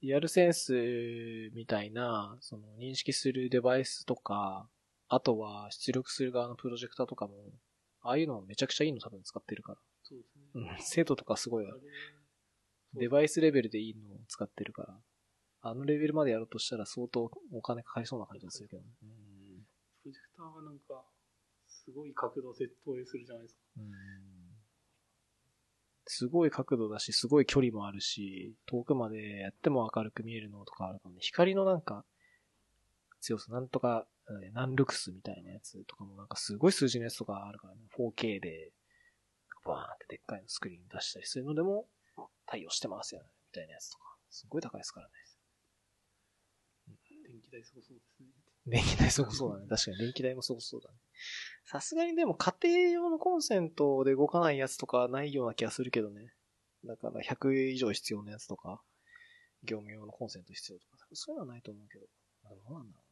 リアルセンスみたいな、その認識するデバイスとか、あとは出力する側のプロジェクターとかも、ああいうのめちゃくちゃいいの多分使ってるから。そうん。精度とかすごいデバイスレベルでいいのを使ってるから、あのレベルまでやろうとしたら相当お金かかりそうな感じがするけどね。プロジェクターがなんか、すごい角度で投影するじゃないですか。うんすごい角度だし、すごい距離もあるし、遠くまでやっても明るく見えるのとかあるからね。光のなんか、強さ、なんとかナンルクスみたいなやつとかもなんかすごい数字のやつとかあるからね。4K で、バーンってでっかいのスクリーン出したりするのでも対応してますよね。みたいなやつとか。すごい高いですからね。電気代すごそうですね。電気代すごそうだね。確かに電気代もすごそうだね。さすがにでも家庭用のコンセントで動かないやつとかないような気がするけどね。だから100以上必要なやつとか、業務用のコンセント必要とか、そういうのはないと思うけど。どうなんだろ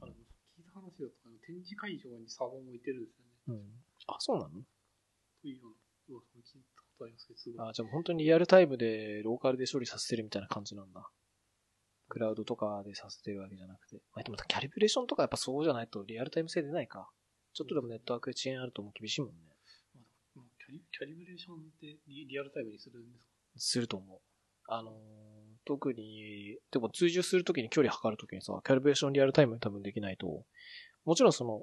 あの聞いた話だと、展示会場にサーバーも置いてるんですよね。うな。うん。あ、そうなの？というような噂も聞いたことありますけど、すごい。あ、じゃあ本当にリアルタイムでローカルで処理させてるみたいな感じなんだ。クラウドとかでさせてるわけじゃなくて。まあ、でもキャリブレーションとかやっぱそうじゃないとリアルタイム性出ないか。ちょっとでもネットワークで遅延あるともう厳しいもんね。まあキャリキャリブレーションってリリアルタイムにするんですか？すると思う。あのー特に、でも追従するときに距離測るときにさ、キャリブレーションリアルタイムに多分できないと、もちろんその、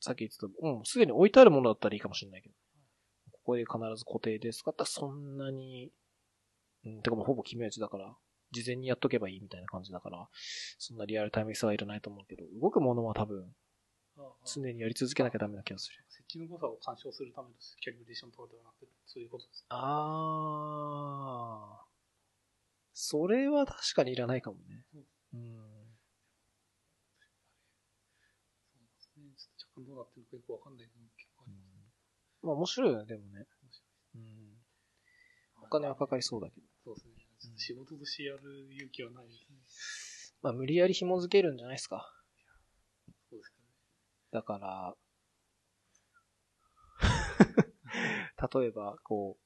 さっき言ってた、うん、すでに置いてあるものだったらいいかもしれないけど、ここで必ず固定で使ったらそんなに、うん、てかもうほぼ決め打ちだから、事前にやっとけばいいみたいな感じだから、そんなリアルタイム差はいらないと思うけど、動くものは多分、常にやり続けなきゃダメな気がする。設置の誤差を干渉するためのキャリブレーションとかではなくて、そういうことです。あー。それは確かにいらないかもね。うん。そうですね。ちょっと若干どうなってるのかよくわかんない結構ありますね。まあ面白いよね、でもね。うん。お金はかかりそうだけど。そうですね。仕事としてやる勇気はないですね。まあ無理やり紐付けるんじゃないですか。そうですけどね。だから、例えば、こう、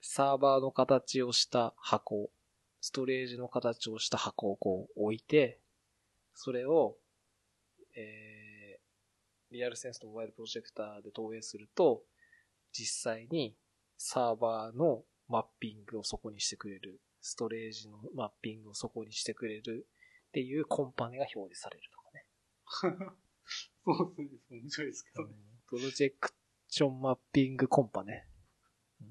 サーバーの形をした箱、ストレージの形をした箱をこう置いて、それを、えー、リアルセンスとモバイルプロジェクターで投影すると、実際にサーバーのマッピングをそこにしてくれる、ストレージのマッピングをそこにしてくれるっていうコンパネが表示されるとかね。そうですね。面白いですけどね。プロジェクションマッピングコンパね。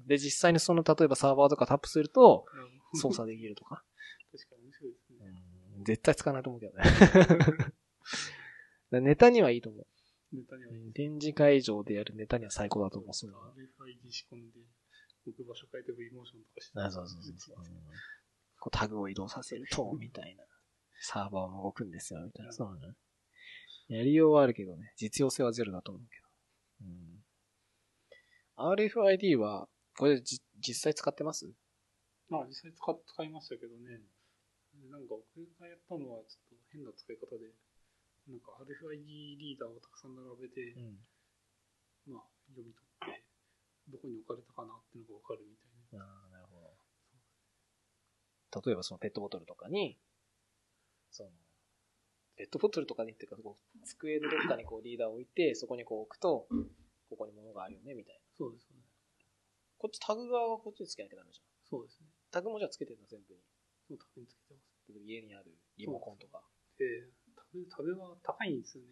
で、実際にその、例えばサーバーとかタップすると、操作できるとか。確かに面白いですね。絶対使わないと思うけどね。ネタにはいいと思う。ネタには。展示会場でやるネタには最高だと思う。そういうのは RFID 仕込んで、置く場所変えて V モーションとかして。あそうそうそうそう。こうタグを移動させると、みたいな。サーバーも動くんですよ、みたいな。そうね。やりようはあるけどね、実用性はゼロだと思うけど。うん、RFID は、これじ実際使ってます？まあ実際使っ使いましたけどね。なんか僕がやったのはちょっと変な使い方で、なんか RFID リーダーをたくさん並べて、ん。まあ読み取って、どこに置かれたかなっていうのがわかるみたいな。ああ、なるほど。例えばそのペットボトルとかに、その、ペットボトルとかにっていうか、こう机のどっかにこうリーダーを置いて、そこにこう置くと、ここに物があるよね、みたいな。そうですね。こっちタグ側はこっちにつけなきゃダメじゃん。そうですね。タグもじゃあつけてるの全部に。そう、タグにつけてます。家にあるリモコンとか。で、タグ、タグは高いんですよね。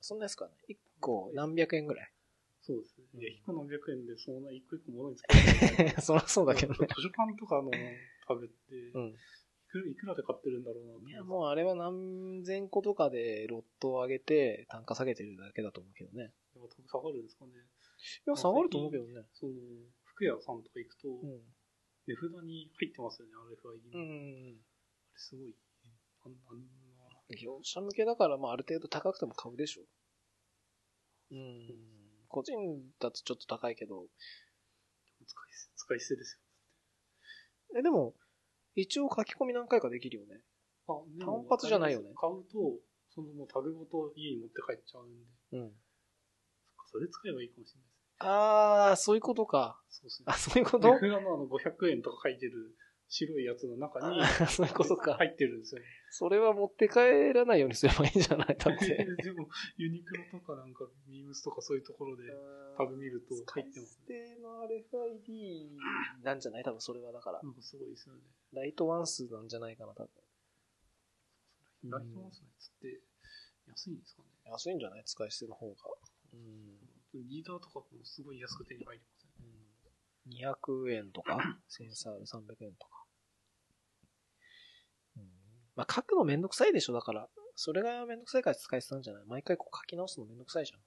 そんな安くはない。1個何百円ぐらい？そうですね。いや、うん1個何百円でそんな一個一個物につけてそりゃそうだけどね。図書館とかのタグって、うん。いくらいくらで買ってるんだろうないや、もうあれは何千個とかでロットを上げて単価下げてるだけだと思うけどね。でもタグ下がるんですかね。いや、下がると思うけどね。その、服屋さんとか行くと、うん。値札に入ってますよね、RFID うの。あん。れすごい。あん業者向けだから、まあある程度高くても買うでしょ。うん。個人だとちょっと高いけど。使い捨て、使い捨てですえ、でも、一応書き込み何回かできるよね。よ。あ、単発じゃないよね買うと、そのもうタグごと家に持って帰っちゃうんで、うん。そっかそれ使えばいいかもしれないですね。あー、そういうことか。そうですね。あ、そういうこと？値札のあの500円とか書いてる白いやつの中に、そういうことか。入ってるんですよね。それは持って帰らないようにすればいいんじゃないだって。でも、ユニクロとかなんか、ビームスとかそういうところでタグ見ると入ってます。使い捨ての RFID なんじゃない？多分それはだから。なんかすごいですよね。ライトワン数なんじゃないかな、多分。うんライトマウスのやつって安いんですかね？安いんじゃない？使い捨ての方が。うん。リーダーとかもすごい安く手に入りますね。200円とか、センサーで300円とか。うん、まあ、書くのめんどくさいでしょ、だから。それがめんどくさいから使い捨てなんじゃない？毎回こう書き直すのめんどくさいじゃん。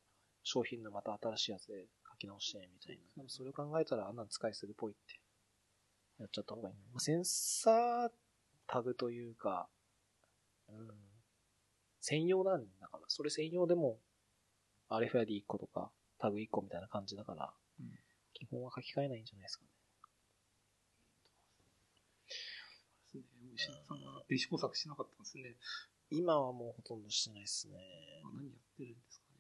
商品のまた新しいやつで書き直して、みたいな。でもそれを考えたらあんなの使い捨てるっぽいって。やっちゃった方がいいね。まあ、センサータグというか、うん。専用なんだから、それ専用でも RFID1 個とかタグ1個みたいな感じだから、うん基本は書き換えないんじゃないですかね。ですね。もう石田さんが電子工作しなかったんですね。今はもうほとんどしてないですね。あ何やってるんですかね。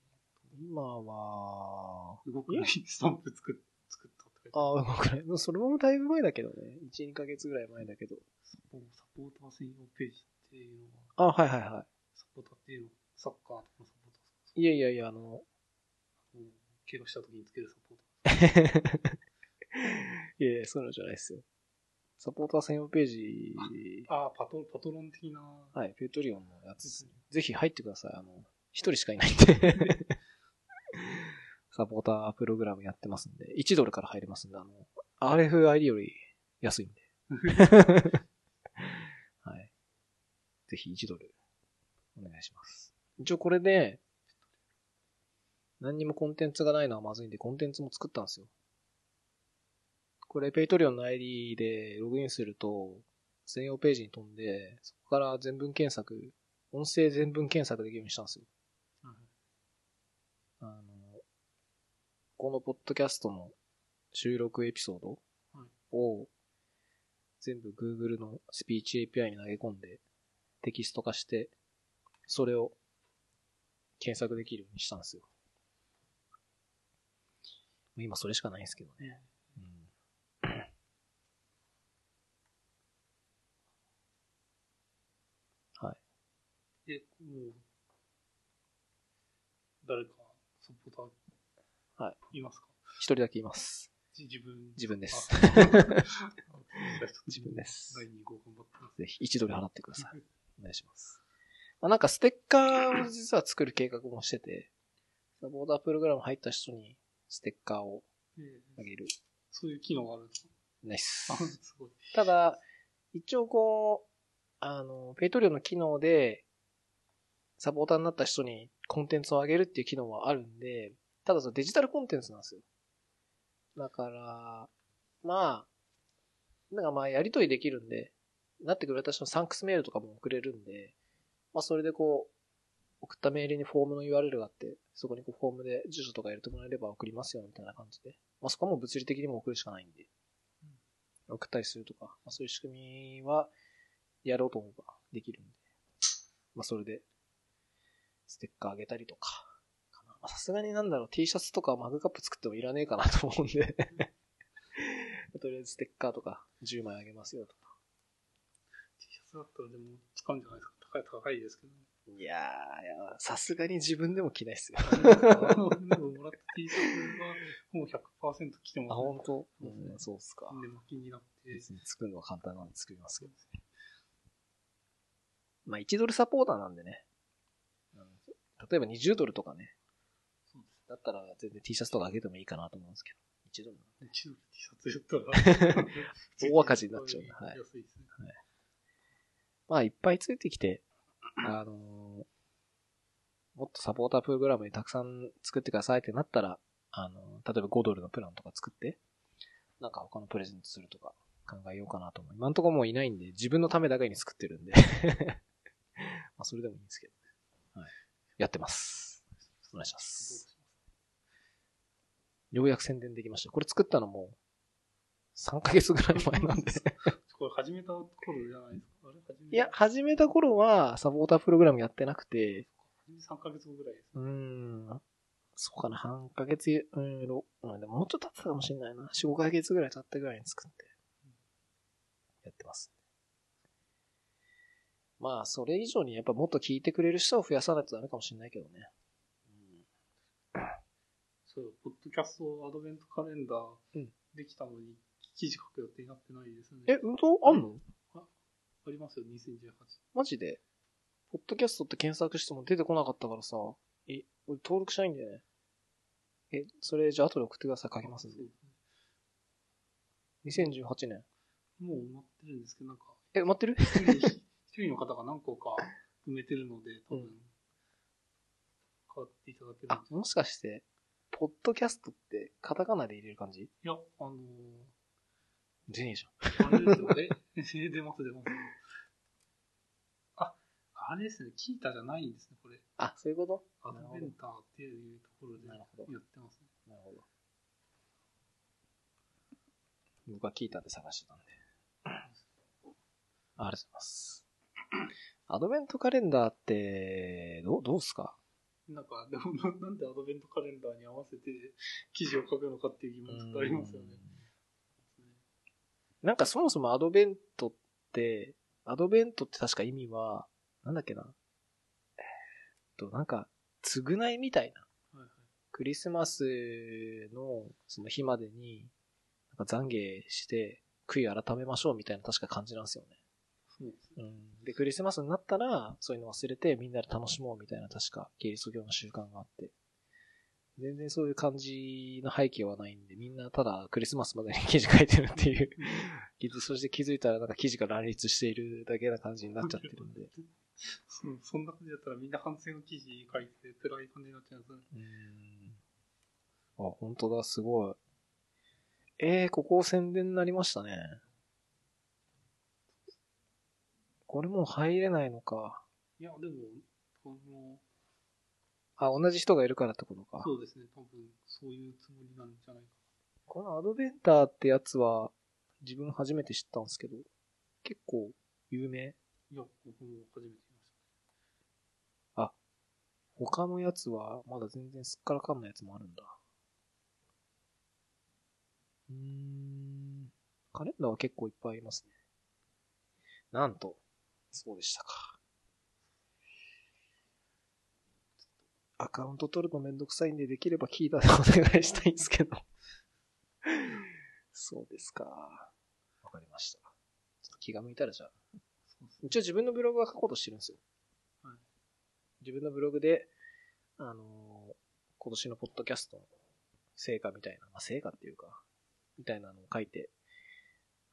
今は、動くないスタンプ作っ作ったってあああ、動くない。もうそれもだいぶ前だけどね。1、2ヶ月ぐらい前だけど。サポサポーター専用ページっていうのは、あはいはいはサポーターっていうのはサッカーとかのサポーターい。いやいやいや、あの、怪我した時につけるサポーター。いやいや、そういうのじゃないですよ。サポーター専用ページ、ああ、パトパトロン的な。はい、 Patreon のやつですね。ぜひ入ってください。あの、一人しかいないんで。サポータープログラムやってますんで、1ドルから入れますんで、あの、RFID より安いんで。はい。ぜひ1ドル、お願いします。一応これで、何にもコンテンツがないのはまずいんで、コンテンツも作ったんですよ。これ、 Patreon の ID でログインすると、専用ページに飛んで、そこから全文検索、音声全文検索できるようにしたんですよ。あの、このポッドキャストの収録エピソードはいを全部 Google のスピーチ API に投げ込んでテキスト化して、それを検索できるようにしたんですよ。今それしかないんですけどね。うんはい。で、もう、誰かサポーター、。はいいますか？一人だけいます。じ自分。自分ですあ。自分です第2号頑張ってます。ぜひ1ドル払ってください。お願いします。まあ、なんかステッカーを実は作る計画もしてて、サポータープログラム入った人にステッカーをであげる。そういう機能があるんですか？ナイスあ。す。ただ、一応こう、あの、ペイトリオの機能で、サポーターになった人にコンテンツを上げるっていう機能はあるんで、ただそのデジタルコンテンツなんですよ。だから、まあ、なんかまあやりとりできるんで、なってくれた人のサンクスメールとかも送れるんで、まあそれでこう、送ったメールにフォームの URL があって、そこにこうフォームで住所とか入れてもらえれば送りますよみたいな感じで。まあそこも物理的にも送るしかないんで。送ったりするとか、まあ、そういう仕組みはやろうと思えばできるんで。まあそれで、ステッカーあげたりとか、さすがになんだろう、T シャツとかマグカップ作ってもいらねえかなと思うんで。とりあえずステッカーとか10枚あげますよとか。T シャツだったらでも使うんじゃないですか。高い、高いですけどね。いやー、いやさすがに自分でも着ないっすよ。でももらった T シャツはもう100%着てます、あ、本当ん、そうっすか。でも気になって。作るのは簡単なんで作りますけど。まあ1ドルサポーターなんでね。うん例えば20ドルとかね。そうですだったら全然 T シャツとかあげてもいいかなと思うんですけど。1ドルなんで。一度 T シャツやったら 大赤字になっちゃうんで はい安いですね。まあいっぱいついてきて、あのーもっとサポータープログラムにたくさん作ってくださいってなったら、あのー例えば5ドルのプランとか作って、なんか他のプレゼントするとか考えようかなと思う。今んところもういないんで、自分のためだけに作ってるんで。まあそれでもいいんですけどね。はい。やってます。お願いします。ようやく宣伝できました。これ作ったのも、3ヶ月ぐらい前なんで。これ始めた頃じゃないですか？あれ？始めいや、始めた頃はサポータープログラムやってなくて、3ヶ月後ぐらいです。うーん、そうかな、半ヶ月、うん、んでももうちょっと経ってたかもしれないな。4、5ヶ月ぐらい経ったぐらいに作って、やってます。まあ、それ以上にやっぱもっと聞いてくれる人を増やさないとダメかもしれないけどね。そう、ポッドキャストアドベントカレンダーうんできたのに、記事書く予定になってないですね。え、本当？あんの？ありますよ、2018。マジで？ポッドキャストって検索しても出てこなかったからさ、え、俺登録したいんだよね。え、それじゃあ後で送ってください、書きますんでそう。2018年。もう埋まってるんですけど、なんか、え、埋まってる？一人一一人の方が何個か埋めてるので、多分、うん変わっていただけるんあ、もしかして、ポッドキャストってカタカナで入れる感じ？いや、あの出ねえじー、あれですよね。え 出ます、出ます。あ、あれですね、キータじゃないんですね、これ。ゃん。あ、そういうこと？アドベンターっていうところでやってますね。なるほど。僕は聞いたんで探してたんで。ありがとうございます。アドベントカレンダーって、どう、どうすか？なんか、でもな、なんでアドベントカレンダーに合わせて記事を書くのかっていう疑問ちょっとありますよね。なんかそもそもアドベントって、アドベントって確か意味は、なんだっけな？えーっと、なんか、償いみたいな。はいはい。クリスマスのその日までに、なんか懺悔して、悔い改めましょうみたいな確か感じなんですよね。そうですね。うん。で、クリスマスになったら、そういうの忘れてみんなで楽しもうみたいな確か、キリスト教の習慣があって。全然そういう感じの背景はないんで、みんなただクリスマスまでに記事書いてるっていう。そして気づいたらなんか記事が乱立しているだけな感じになっちゃってるんで。そうそんな感じだったらみんな反省の記事書いて辛い感じになっちゃうんですよね。うん。あ、本当だ、すごい。えー、ここ宣伝になりましたね。これもう入れないのか。いや、でも、この、あ、同じ人がいるからってことか。そうですね、多分そういうつもりなんじゃないかこのアドベンターってやつは、自分初めて知ったんですけど、結構有名？な。いや、僕も初めて見まし他のやつは、まだ全然すっからかんないやつもあるんだ。うーん。カレンダーは結構いっぱいありますね。なんと、そうでしたか。アカウント取るのめんどくさいんで、できればキータでお願いしたいんですけど。そうですか。わかりました。ちょっと気が向いたらじゃあ。一応自分のブログは書こうとしてるんですよ。はい自分のブログで、あのー今年のポッドキャストの成果みたいな、まあ、成果っていうか、みたいなのを書いて、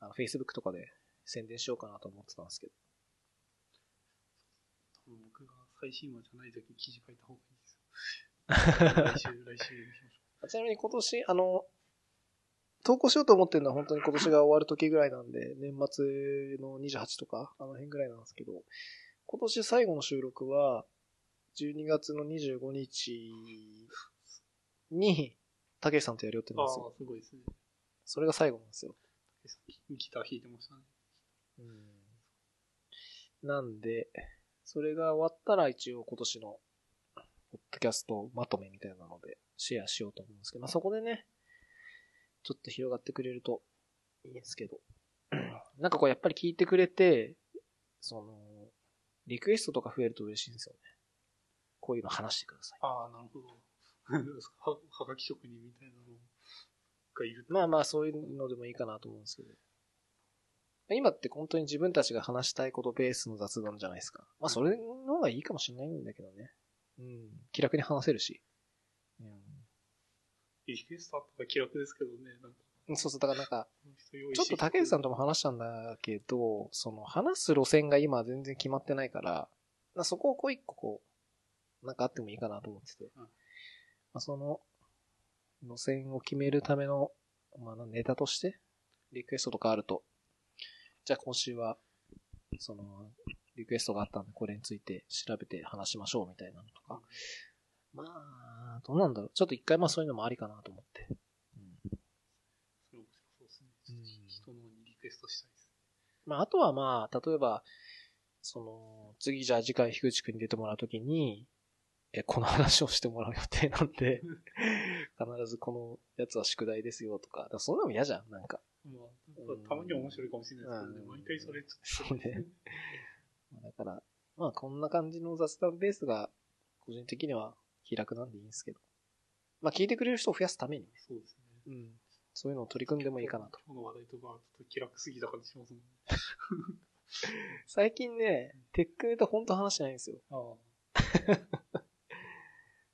あの、Facebook とかで宣伝しようかなと思ってたんですけど。多分僕が最新話じゃない時に記事書いた方がいいですよ。来週、来週にしましょちなみに今年、あの、投稿しようと思ってるのは本当に今年が終わる時ぐらいなんで、年末の28とか、あの辺ぐらいなんですけど、今年最後の収録は、12月の25日に、たけしさんとやる予定う。なんですよ。ああ、すごいですね。それが最後なんですよ。ギター弾いてましたね。なんで、それが終わったら一応今年の、ポッドキャストまとめみたいなので、シェアしようと思うんですけど、まあ、そこでね、ちょっと広がってくれるといいんですけど、なんかこうやっぱり聞いてくれて、その、リクエストとか増えると嬉しいんですよね。こういうの話してください。ああ、なるほど。は、はがき職人みたいなのがいると。まあまあそういうのでもいいかなと思うんですけど。今って本当に自分たちが話したいことベースの雑談じゃないですか。まあそれの方がいいかもしれないんだけどね。うん。気楽に話せるし。リクエストあったら気楽ですけどね、なんか、うん。そうそう、だからなんか、ちょっと竹内さんとも話したんだけど、その話す路線が今全然決まってないから、まあそこをこう一個こう、なんかあってもいいかなと思ってて。うんまあその、路線を決めるための、まあネタとして、リクエストとかあると、じゃあ今週は、その、リクエストがあったんで、これについて調べて話しましょうみたいなのとか。まあ、どうなんだろう。ちょっと一回まあそういうのもありかなと思って。うんそれ面白そうですね。人のにリクエストしたいです。まあ、あとはまあ、例えば、その、次じゃあ次回、樋口くんに出てもらうときに、え、この話をしてもらう予定なんで、必ずこのやつは宿題ですよとか、だからそんなの嫌じゃん、なんか。まあ、たまには面白いかもしれないですけどね、うん毎回それちょっと。そうねだから、まあこんな感じの雑談ベースが、個人的には気楽なんでいいんですけど。まあ聞いてくれる人を増やすためにね、そうですね。うん。そういうのを取り組んでもいいかなと。今日の話題とか、ちょっと気楽すぎた感じしますもんね。最近ね、テックネタ本当話してないんですよ。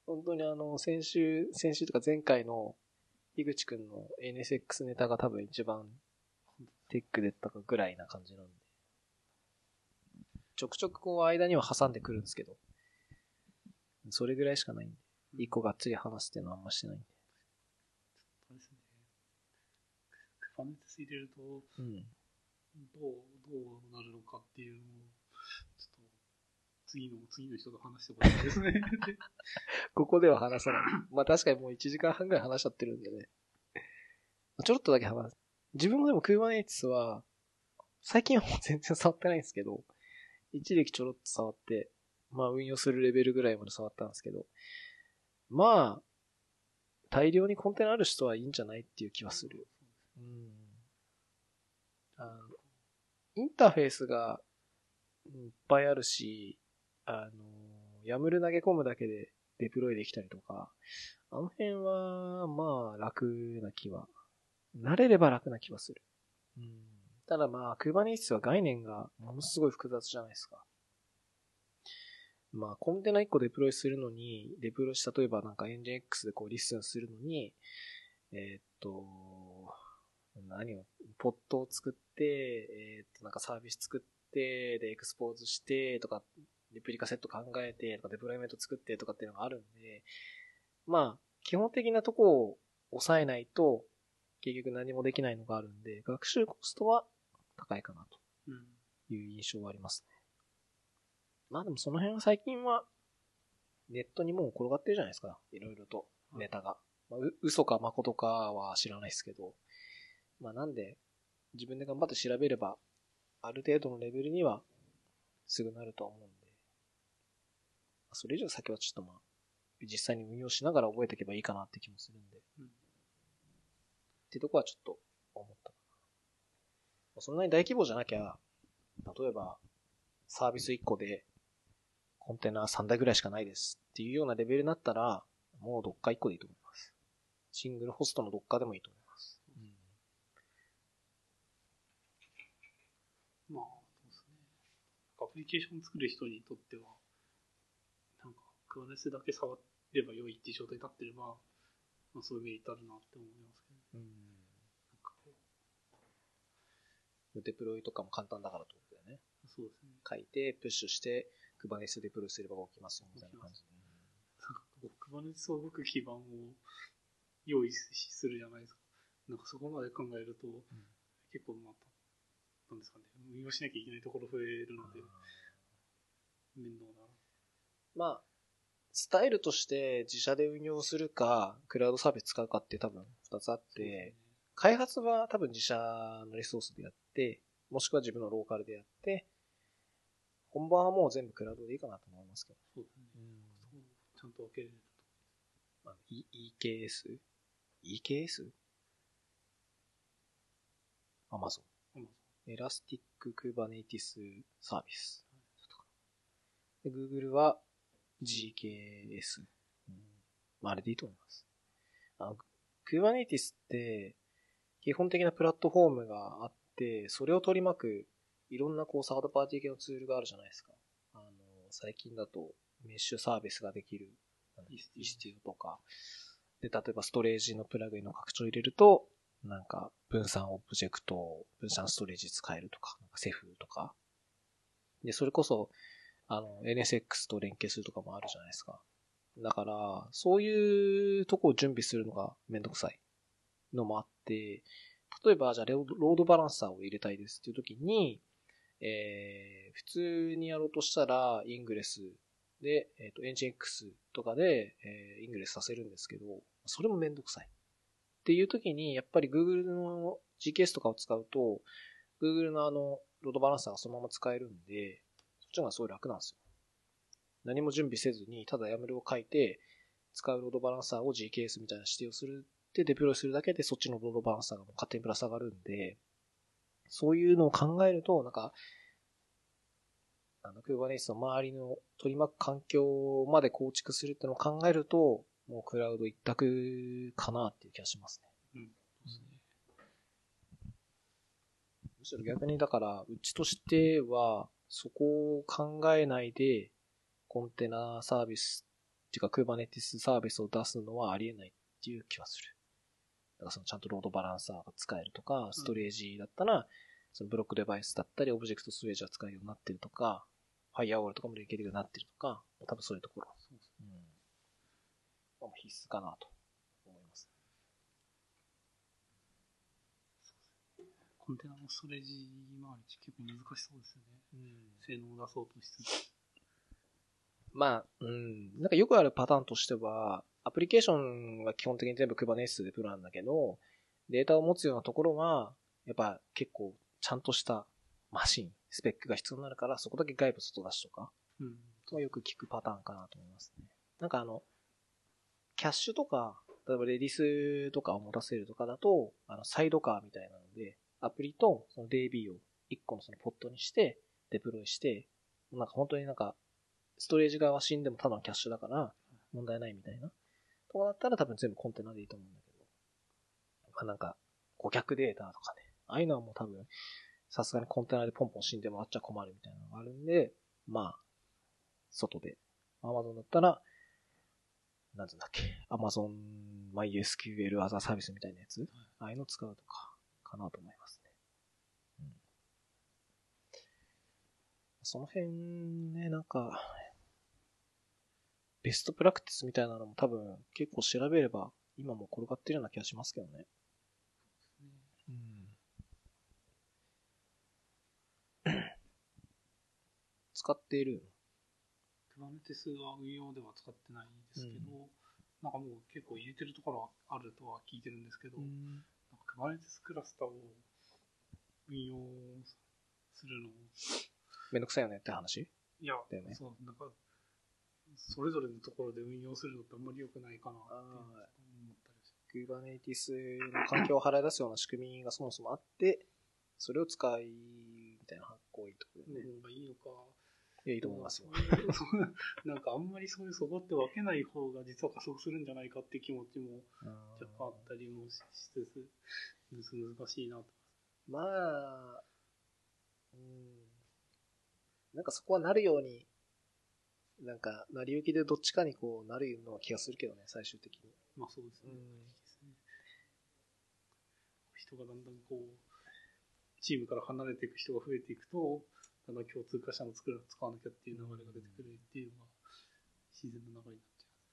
本当にあの、先週、先週とか前回の、井口くんの NSX ネタが多分一番テックでったかぐらいな感じなんで。ちょくちょくこう間には挟んでくるんですけど、それぐらいしかないんで、一個がっつり話すっていうのはあんましてないんで。そうですね。クバネテス入れると、うん。どう、どうなるのかっていうのを、ちょっと、次の、次の人と話してほしいですね。ここでは話さない。まあ確かにもう1時間半ぐらい話しちゃってるんでね。ちょろっとだけ話す。自分もでも Kubernetes は、最近はもう全然触ってないんですけど、一時期ちょろっと触って、まあ運用するレベルぐらいまで触ったんですけど、まあ、大量にコンテナある人はいいんじゃないっていう気はする。うん。あの、インターフェースがいっぱいあるし、あの、ヤムル投げ込むだけでデプロイできたりとか、あの辺は、まあ、楽な気は、慣れれば楽な気はする。うん。ただまあ、Kubernetes は概念がものすごい複雑じゃないですか。まあ、コンテナ1個デプロイするのに、デプロイし、例えばなんか NGINX でこう listen するのに、えーっと、何を、 Pod を作って、えーっと、なんかサービス作って、で、 expose して、とか、レプリカセット考えて、とか、デプロイメント作ってとかっていうのがあるんで、まあ、基本的なとこを抑えないと、結局何もできないのがあるんで、学習コストは高いかなうん。という印象はありますね。まあでもその辺は最近は、ネットにもう転がってるじゃないですか。いろいろと、ネタが。まあ、う嘘か誠かは知らないですけど、まあなんで、自分で頑張って調べれば、ある程度のレベルには、すぐなるとは思うんで、それ以上先はちょっとまあ、実際に運用しながら覚えていけばいいかなって気もするんで、うんってとこはちょっと思った。そんなに大規模じゃなきゃ、例えば、サービス1個で、コンテナ3台ぐらいしかないですっていうようなレベルになったら、もうどっか1個でいいと思います。シングルホストのどっかでもいいと思います。まあ、そうですね。アプリケーション作る人にとっては、なんか、クワネスだけ触れば良いっていう状態になってれば、まあ、そういうメリットあるなって思いますけど、うん。デプロイとかも簡単だからってことだよね。う、そうですね。書いて、プッシュして、Kubernetes デプロイすれば動きますよみたいな感じで。なんかこう、クバネスを動く基盤を用意するじゃないですか。なんかそこまで考えると、結構また、なんですかね、運用しなきゃいけないところ増えるので、面倒だな。まあ、スタイルとして自社で運用するか、クラウドサービス使うかって多分二つあって、開発は多分自社のリソースでやって、もしくは自分のローカルでやって、本番はもう全部クラウドでいいかなと思いますけど。そうですね。ちゃんと分けれるまあ、E- EKS?EKS? Amazon。と。うんエラスティック Kubernetes サービス。で Google は GKS。うんまあ、あれでいいと思います。あの Kubernetes って、基本的なプラットフォームがあって、それを取り巻く、いろんなこう、サードパーティー系のツールがあるじゃないですか。あの、最近だと、メッシュサービスができる、イスティオとか、で、例えばストレージのプラグインの拡張を入れると、なんか、分散オブジェクト、分散ストレージ使えるとか、なんかセフとか。で、それこそ、あの、NSX と連携するとかもあるじゃないですか。だから、そういうとこを準備するのがめんどくさいのもあって、例えば、じゃあロード、バランサーを入れたいですっていう時に、えー、普通にやろうとしたら、イングレスで、えっ、と、エンジン X とかで、えー、イングレスさせるんですけど、それもめんどくさい。っていう時に、やっぱり Google の GKS とかを使うと、Google のあの、ロードバランサーがそのまま使えるんで、ちの方がすごい楽なんですよ。何も準備せずに、ただ YAML を書いて、使うロードバランサーを GKS みたいな指定をするってデプロイするだけでそっちのロードバランサーがもう勝手にプラス上がるんで、そういうのを考えると、なんか、あの、Kubernetes の周りの取り巻く環境まで構築するってのを考えると、もうクラウド一択かなっていう気がしますね。うん。そうですね。むしろ逆にだから、うちとしては、そこを考えないで、コンテナサービス、っていうか Kubernetes サービスを出すのはありえないっていう気はする。だからそのちゃんとロードバランサーが使えるとか、ストレージだったら、そのブロックデバイスだったり、オブジェクトストレージが使えるようになってるとか、Firewall とかも連携できるようになってるとか、多分そういうところ。そうん。まあ必須かなと思います。コンテナのストレージ周り結構難しそうですよね。うん。性能を出そうとしつつ。まあ、うん。なんかよくあるパターンとしては、アプリケーションは基本的に全部 Kubernetes でプランだけど、データを持つようなところは、やっぱ結構ちゃんとしたマシン、スペックが必要になるから、そこだけ外部外出しとか、うん。はよく聞くパターンかなと思いますね。なんかあの、キャッシュとか、例えばレディスとかを持たせるとかだと、あの、サイドカーみたいなので、アプリとその DB を1個のそのポットにして、デプロイして、なんか本当になんか、ストレージ側は死んでもただのキャッシュだから、問題ないみたいな。とかだったら多分全部コンテナでいいと思うんだけど。まあなんか、顧客データとかね。ああいうのはもう多分、さすがにコンテナでポンポン死んでもらっちゃ困るみたいなのがあるんで、まあ、外で。Amazon だったら、なんつうんだっけ、Amazon MySQL アザーサービスみたいなやつ、ああいうの使うとか、かなと思いますね。うん。その辺ね、なんか、ベストプラクティスみたいなのも多分結構調べれば今も転がってるような気がしますけどね。うん。使っている？Kubernetes は運用では使ってないですけど、なんかもう結構入れてるところはあるとは聞いてるんですけど、か Kubernetes クラスターを運用するの？も、めんどくさいよねって話？いや、だよねそう、なんか、それぞれのところで運用するのってあんまり良くないかなって思ったりして。Kubernetes の環境を払い出すような仕組みがそもそもあって、それを使い、みたいな行為とかね。方がいいのか。いや、いいと思いますよ。なんかあんまりそういうそこって分けない方が実は加速するんじゃないかって気持ちも若干あったりもしつつ、難しいなと。まあ、うん。なんかそこはなるように、なんか、成り行きでどっちかにこうなるような気がするけどね、最終的に。まあそうですね。うんですね人がだんだんこう、チームから離れていく人が増えていくと、だんだん共通化したの作る使わなきゃっていう流れが出てくるっていうのが自然な流れになっちゃいま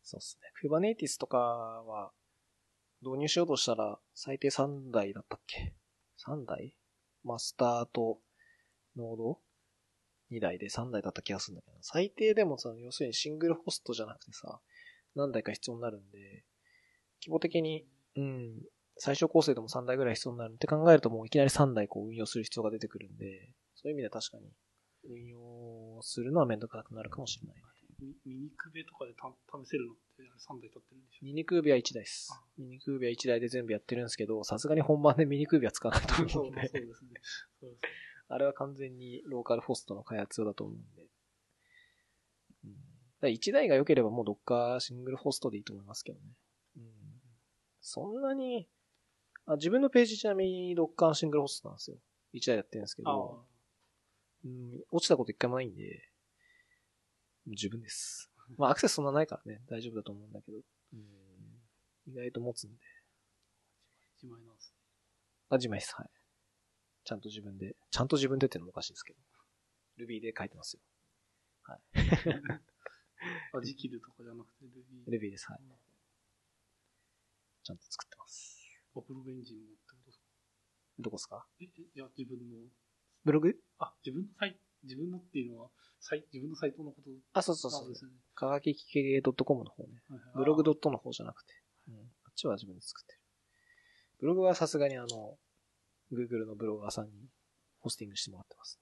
すそうっすね。Kubernetes とかは、導入しようとしたら、最低3台だったっけ ?3 台？マスターと、ノード ?2 台で3台だった気がするんだけど、最低でもさ、要するにシングルホストじゃなくてさ、何台か必要になるんで、規模的に、うん、最小構成でも3台ぐらい必要になるって考えるともういきなり3台こう運用する必要が出てくるんで、そういう意味では確かに運用するのはめんどくさくなるかもしれない。ミニクーベとかで試せるのってあれ3台立ってるんでしょミニクービは1台です。ミニクービは1台で全部やってるんですけど、さすがに本番でミニクービは使わないと思うんで、そうですねあれは完全にローカルホストの開発用だと思うんで。うん、だ1台が良ければもう Docker シングルホストでいいと思いますけどね。うん、そんなにあ、自分のページちなみに Docker シングルホストなんですよ。1台やってるんですけあど、うん、落ちたこと一回もないんで、自分です。まあアクセスそんなないからね、大丈夫だと思うんだけど、うん、意外と持つんで。自前なんです。あ、自前です。はい。ちゃんと自分で、ちゃんと自分でってのもおかしいですけど。Ruby で書いてますよ。あ、ジキルとかじゃなくて Ruby。Ruby です。はい。ちゃんと作ってます。あ、ブログエンジンもってことですかどこですか？え、えいや、自分の、ブログ？あ、自分の？サイ自分のっていうのは、サイ自分のサイトのことあ、そうそうそうで。すよね。かがききけ .com の方ね。はいはいブログドットの方じゃなくて。うん。あっちは自分で作ってる。ブログはさすがにあの、Google のブロガーさんにホスティングしてもらってます。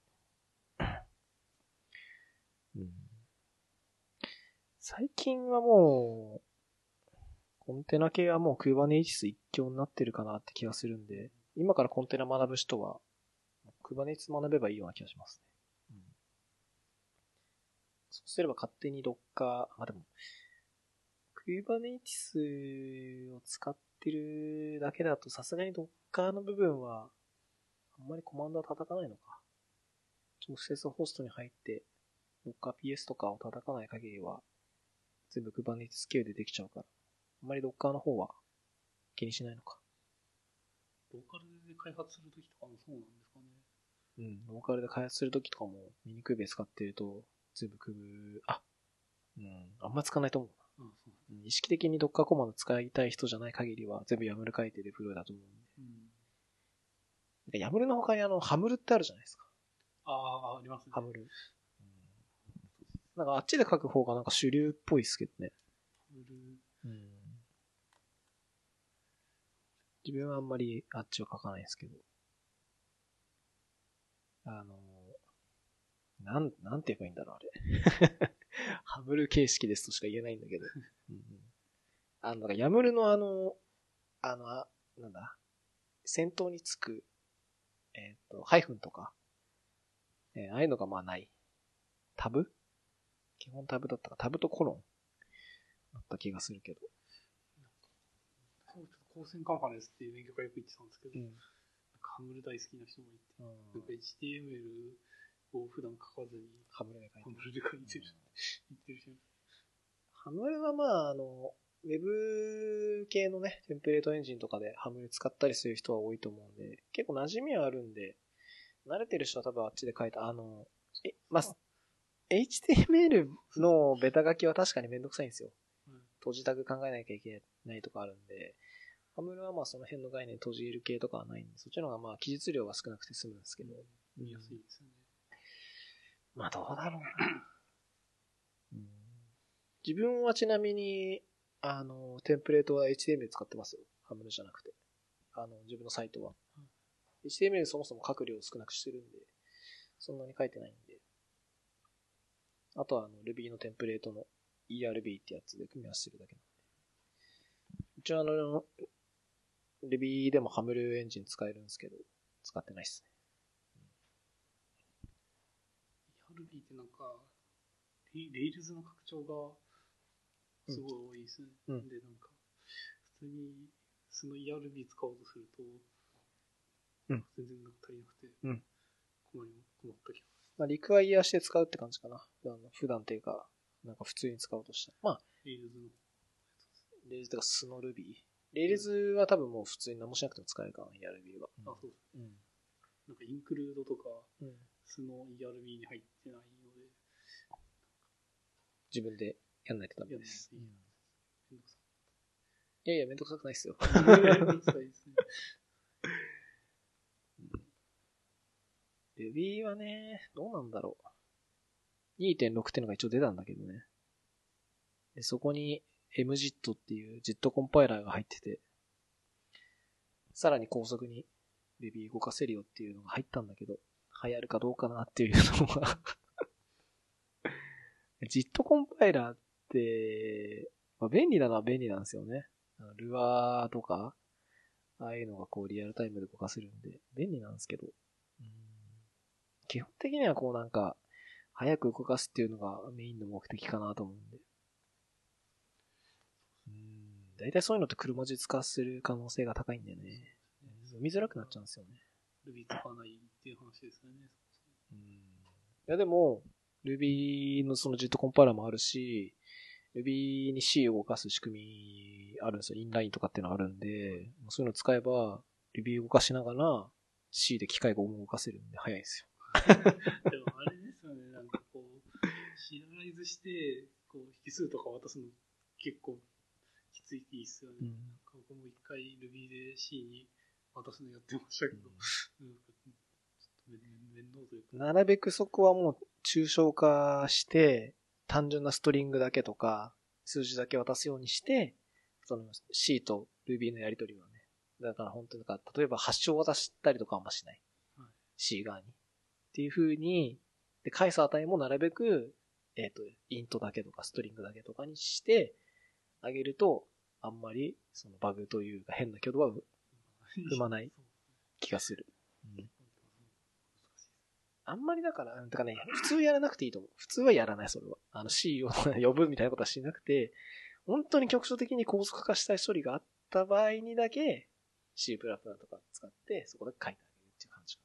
うん。最近はもう、コンテナ系はもう Kubernetes 一強になってるかなって気がするんで、今からコンテナ学ぶ人は、Kubernetes 学べばいいような気がしますね。うん。そうすれば勝手に Docker、あ、でも、Kubernetes を使ってるだけだとさすがに Docker の部分は、あんまりコマンドは叩かないのか。直接ホストに入って、Docker PS とかを叩かない限りは、全部 Kubernetes 経由でできちゃうから、あんまり Docker の方は気にしないのか。ローカルで開発するときとかもそうなんですかね。うん、ローカルで開発するときとかも、ミニクーベ使ってると、全部クブ、あ、うん、あんま使わないと思うな。あそううん意識的に Docker コマンド使いたい人じゃない限りは、全部 YAML 書いてデプロイだと思うんで。うん。YAML の他にあの、ハムルってあるじゃないですか。ああ、ありますね。ハムル。なんかあっちで書く方がなんか主流っぽいですけどね。ブルうん。自分はあんまりあっちは書かないですけど。あの、なん、なんて言えばいいんだろう、あれ。ハムル形式ですとしか言えないんだけど。うんうん、あの、ヤムルのあの、あの、あなんだ、先頭につく、えっ、と、ハイフンとか、えーああいうのがまあない。タブ？基本タブだったか、タブとコロンだった気がするけど。ちょっと高専カンファレンスっていう勉強会よく行ってたんですけど、ん。なん。かハムル大好きな人もいて、なんか HTML を普段書かずに、ハムルで書いてる。ハムルで書いてる、言ってる人。ハムルはまあ、あの、ウェブ系のね、テンプレートエンジンとかでハムル使ったりする人は多いと思うんで、結構馴染みはあるんで、慣れてる人は多分あっちで書いた、あの、え、まあ、HTML のベタ書きは確かにめんどくさいんですよ。うん閉じタグ考えなきゃいけないとかあ。るんで、ハムルはまあその辺の概念閉じる系とかはないんで、そっちの方がまあ記述量が少なくて済むんですけど、見やすいですよね。まあどうだろうな。うん自分はちなみに、あの、テンプレートは HTML 使ってますよ。ハムルじゃなくて。あの、自分のサイトは。HTML そもそも書く量を少なくしてるんで、そんなに書いてないんで。あとはあの、Ruby のテンプレートの ERB ってやつで組み合わせてるだけなんで。一応あの、Ruby でもハムルエンジン使えるんですけど、使ってないっすね。ERB ってなんか、レ Rails の拡張がすごい多いですね。うんで、なんか、普通にその ERB 使おうとすると、うん全然なんか足りなくて、うん困り困った気が。まあ、 require して使うって感じかな。あの普段っていうか、なんか普通に使おうとした。まあ、 Rails の。 Rails とか素の Ruby。Rails は多分もう普通に何もしなくても使えるかな、ERB は。あ、そうです。うん。なんか include とか、うん。その ERB に入ってないので、自分でやんないとダメです。いとめんどくさいやいや、めんどくさくないですよ。い。めんどくさいですね。Ruby はね、どうなんだろう。2.6ってのが一応出たんだけどね。でそこに MJIT っていう JIT コンパイラーが入ってて、さらに高速に Ruby 動かせるよっていうのが入ったんだけど、流行るかどうかなっていうのが JIT コンパイラーって、まあ、便利なのは便利なんですよね。ルアーとか、ああいうのがこうリアルタイムで動かせるんで、便利なんですけど、基本的にはこうなんか、早く動かすっていうのがメインの目的かなと思うんで。うん。大体そういうのって車実化する可能性が高いんだよね。読みづらくなっちゃうんですよね。Ruby 使わないっていう話ですよね。うん。いやでも、Ruby のその JIT コンパイラーもあるし、Ruby に C を動かす仕組みあるんですよ。インラインとかっていうのあるんで、そういうの使えば、Ruby 動かしながら C で機械が動かせるんで早いんですよ。でもあれですよね、なんかこう、シリアライズして、こう、引数とか渡すの結構きついっていいっすよね。うんなんか僕も一回 Ruby で C に渡すのやってましたけど、なんかちょっと面面倒というか、なるべくそこはもう抽象化して、単純なストリングだけとか、数字だけ渡すようにして、その C と Ruby のやりとりはね。だから本当になんか、例えば発祥を渡したりとかはあんましない。はい C 側に。っていう風に、で、返す値もなるべく、えっ、と、イントだけとかストリングだけとかにしてあげると、あんまり、そのバグというか変な挙動は踏まない気がする。あんまりだから、だかね、普通やらなくていいと思う。普通はやらない、それは。あの C を呼ぶみたいなことはしなくて、本当に局所的に高速化したい処理があった場合にだけ、C++ とか使って、そこで書いてあげるっていう感じか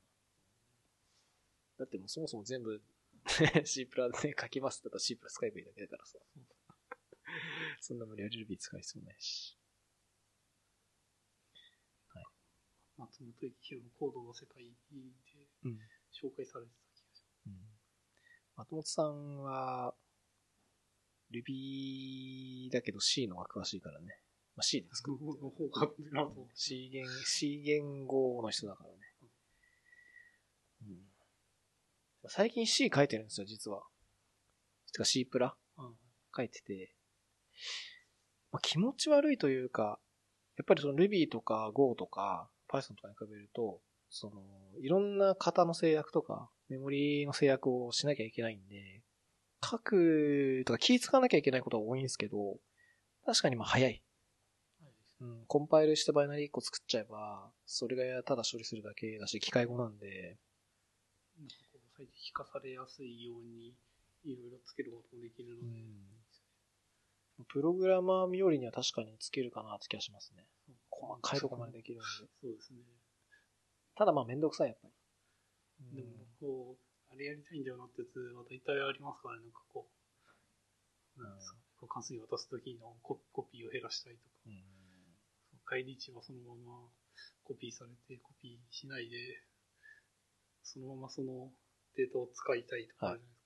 な。だってもうそもそも全部 C プラで書きますだったら C プラ使えばいいだけだからさ。そんな無理やり Ruby 使う必要ないし。松本幸宏のコードの世界で、うん。紹介されてた気がしうん。松本さんは、Ruby だけど C の方が詳しいからね。まあ、C でます。作る。の方がってなと。C 言、C 言語の人だからね。うん。最近 C 書いてるんですよ、実は。てか C プラうん書いてて、まあ、気持ち悪いというか、やっぱりその Ruby とか Go とか Python とかに比べると、その、いろんな型の制約とか、メモリの制約をしなきゃいけないんで、書くとか気使わなきゃいけないことが多いんですけど、確かにまあ早い。うん、コンパイルしてバイナリー1個作っちゃえば、それがただ処理するだけだし、機械語なんで、なんかこう最適化されやすいように、いろいろつけることもできるので、プログラマー冥利には確かにつけるかなって気がしますね。細かいとこまでできるんで。そうですね。ただまあめんどくさい、やっぱり。でも、こう、あれやりたいんだよなってやつは大体ありますからね、なんかこう、なんですかね、こう関数に渡すときのココピーを減らしたりとか、うん返り値はそのままコピーされて、コピーしないで、そのままそのデータを使いたいとかあるじゃないですか。はいはい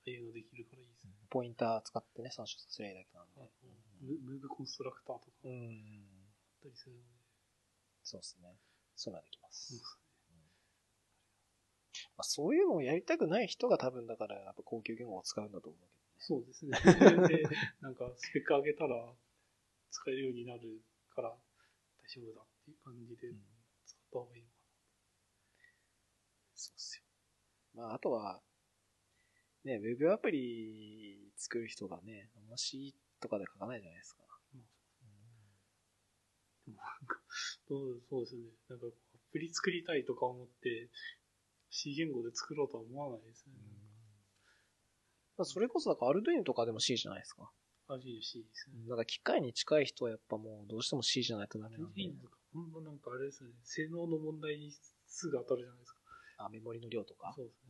ああいうのできるからいいですね。ポインター使ってね、参照させりゃいいだけなんで。ムムーブコンストラクターとかあっうん。たりするので、そうですね。そういうのはできます。そういうのをやりたくない人が多分だから、やっぱ高級言語を使うんだと思うけそうですね。で、なんかスペック上げたら使えるようになるから大丈夫だっていう感じでどね。使った方がいいのかそうっすよ。まあ、あとは、ね、ウェブアプリ作る人がね、あんま C とかで書かないじゃないですか。な。でもなんか、そうそうですね。なんかアプリ作りたいとか思って、C 言語で作ろうとは思わないですね。まあ、それこそだから Arduino とかでも C じゃないですか。あ、C ですね。だから機械に近い人はやっぱもうどうしても C じゃないとダメなんでいい。んですかほんとなんかあれですね。性能の問題にすぐ当たるじゃないですか。あ、メモリの量とか。そうですね。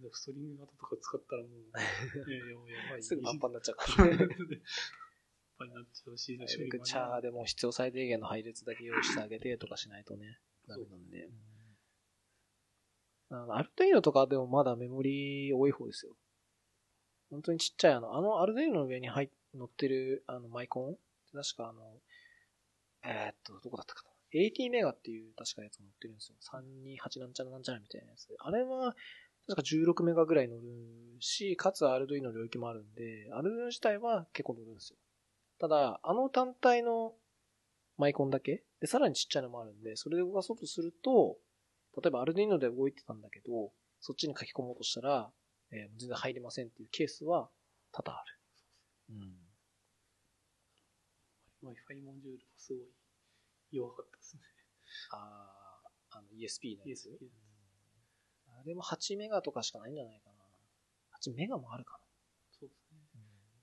でストリング型とか使ったらもう、えややばい。すぐパンパンになっちゃうから。パンパンになっちゃうし、チャーでも必要最低限の配列だけ用意してあげてとかしないとね、ダメなんで。あの、アルトイーノとかでもまだメモリ多い方ですよ。本当にちっちゃいあの、あのアルトイーノの上に入っ乗ってるあのマイコン確かあの、えーっと、どこだったかな。80メガっていう確かやつが乗ってるんですよ。328なんちゃらなんちゃらみたいなやつで。あれは、確か16メガぐらい乗るし、かつアルドイの領域もあるんで、アルドイ自体は結構乗るんですよ。ただ、あの単体のマイコンだけで、さらにちっちゃいのもあるんで、それで動かそうとすると、例えばアルドイーノで動いてたんだけど、そっちに書き込もうとしたら、えー全然入りませんっていうケースは多々ある。うん。Wi-Fi モジュールがすごい弱かったですね。あー、あの ESP のやつ？ESP あれも8メガとかしかないんじゃないかな。8メガもあるかそうですね。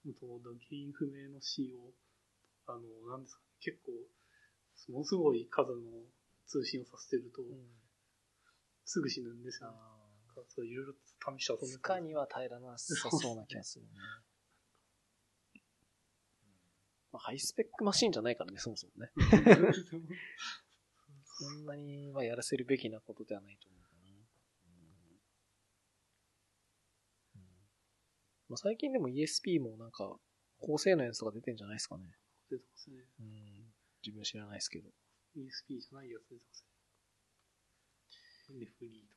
もともと原因不明の C を、あの、なんですかね、結構、ものすごい数の通信をさせてると、な。すぐ死ぬんですよ、ね。それいろいろ試して遊んー、で負荷には耐えられなさそうな気がするね。まあ、ハイスペックマシンじゃないからね、そもそもね。そんなにはやらせるべきなことではないと思うかな。うんまあ、最近でも ESP もなんか、高性能のやつとか出てんじゃないですかね。出てますね。うん。自分知らないですけど。ESP じゃないやつ出てますね。で、フリーと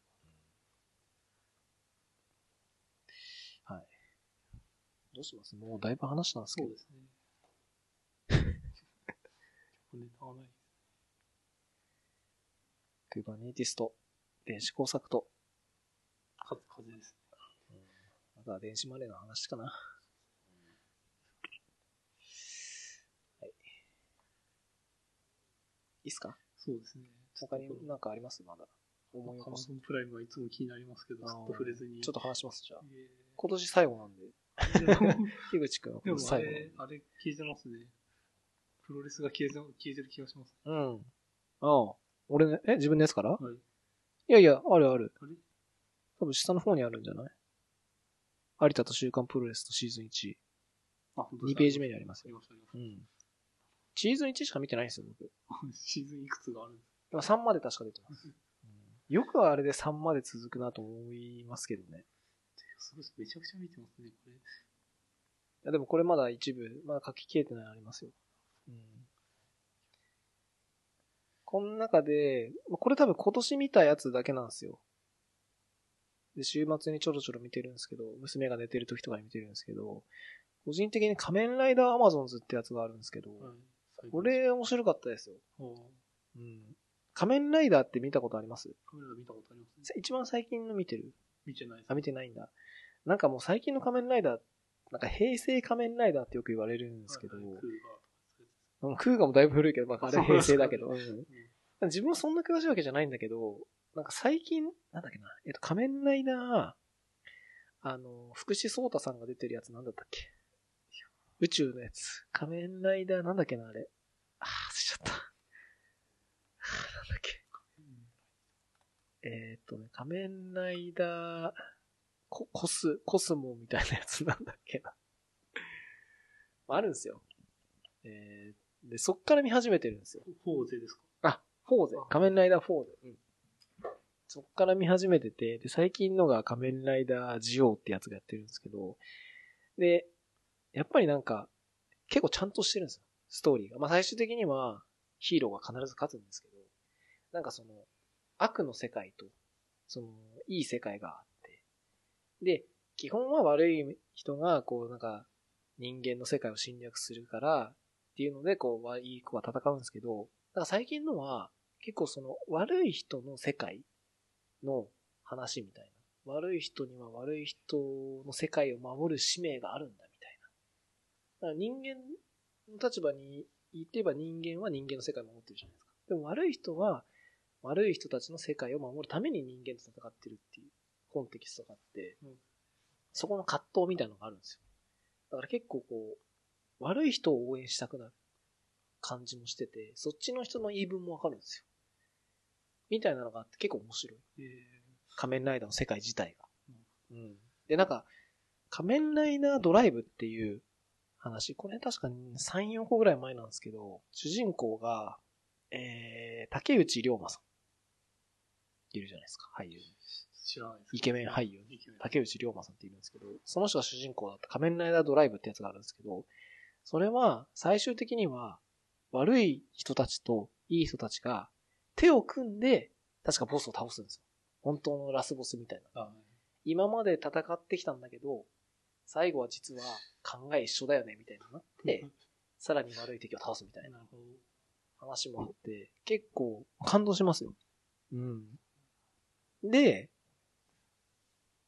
か。はい。どうします？もうだいぶ話したんですけど。そうですね。ネタはない。Kubernetes と電子工作と、風、風ですね。電子マネーの話かな。はい。いいっすか？そうですね。他になんかあります？まだ。思い起アマゾンプライムはいつも気になりますけど、ずっと触れずに。ちょっと話します、じゃあ。え今年最後なんで。樋口くんはで今年もあれ最後。あれ消えてますね。プロレスが消えて消えてる気がします。うん。ああ。俺ね、え、自分のやつから？はい。いやいや、あるある。あれ？多分下の方にあるんじゃない？有田と週刊プロレスとシーズン1。あ、本2ページ目にありますよ。ありました、ありましうん。シーズン1しか見てないんですよ、僕。た。シーズンいくつがあるんです今3まで確か出てます。うんよくあれで3まで続くなと思いますけどね。そうです。めちゃくちゃ見てますね、これ。いやでもこれまだ一部、まだ書き消えてないのありますよ。うん。この中で、まあこれ多分今年見たやつだけなんですよ。で、週末にちょろちょろ見てるんですけど、娘が寝てる時とかに見てるんですけど、個人的に仮面ライダーアマゾンズってやつがあるんですけど、はい。これ面白かったですよ。うん。仮面ライダーって見たことあります？カメラ見たことありますね。一番最近の見てる？見てないです。あ、見てないんだ。なんかもう最近の仮面ライダー、なんか平成仮面ライダーってよく言われるんですけど、うんクウガもだいぶ古いけど、まあ、あれ平成だけど、うん自分はそんな詳しいわけじゃないんだけど、なんか最近、なんだっけな、えっと、仮面ライダー、あの、福士蒼太さんが出てるやつなんだったっけ？宇宙のやつ。仮面ライダーなんだっけな、あれ。あー、忘れちゃった。なんだっけ。えーっとね、仮面ライダー、ココス、コスモみたいなやつなんだっけな。まああるんですよ。えー、で、そっから見始めてるんですよ。フォーゼですか？あ、フォーゼ。仮面ライダーフォーゼ。うん。そっから見始めてて、で、最近のが仮面ライダージオウってやつがやってるんですけど、で、やっぱりなんか、結構ちゃんとしてるんですよ。ストーリーが。まあ最終的には、ヒーローが必ず勝つんですけど、なんかその、悪の世界と、その、いい世界があって、で、基本は悪い人が、こう、なんか、人間の世界を侵略するから、っていうので、こう、いい子は戦うんですけど、だから最近のは、結構その、悪い人の世界の話みたいな。悪い人には悪い人の世界を守る使命があるんだ、みたいな。だから人間の立場にいてば人間は人間の世界を守ってるじゃないですか。でも悪い人は、悪い人たちの世界を守るために人間と戦ってるっていうコンテキストがあって、うんそこの葛藤みたいなのがあるんですよ。だから結構こう、悪い人を応援したくなる感じもしてて、そっちの人の言い分もわかるんですよ。みたいなのがあって結構面白い。え仮面ライダーの世界自体が。うん。で、なんか、仮面ライダードライブっていう話、これ確かに3、4個ぐらい前なんですけど、主人公が、えー、竹内涼真さん。いるじゃないですか、俳優知らないです。イケメン俳優竹内涼真さんっているんですけど、その人が主人公だった仮面ライダードライブってやつがあるんですけど、それは最終的には悪い人たちといい人たちが手を組んで確かボスを倒すんですよ。本当のラスボスみたいな。あ今まで戦ってきたんだけど、最後は実は考え一緒だよねみたいになって、さらに悪い敵を倒すみたいな。話もあって、結構感動しますよ。うん。で、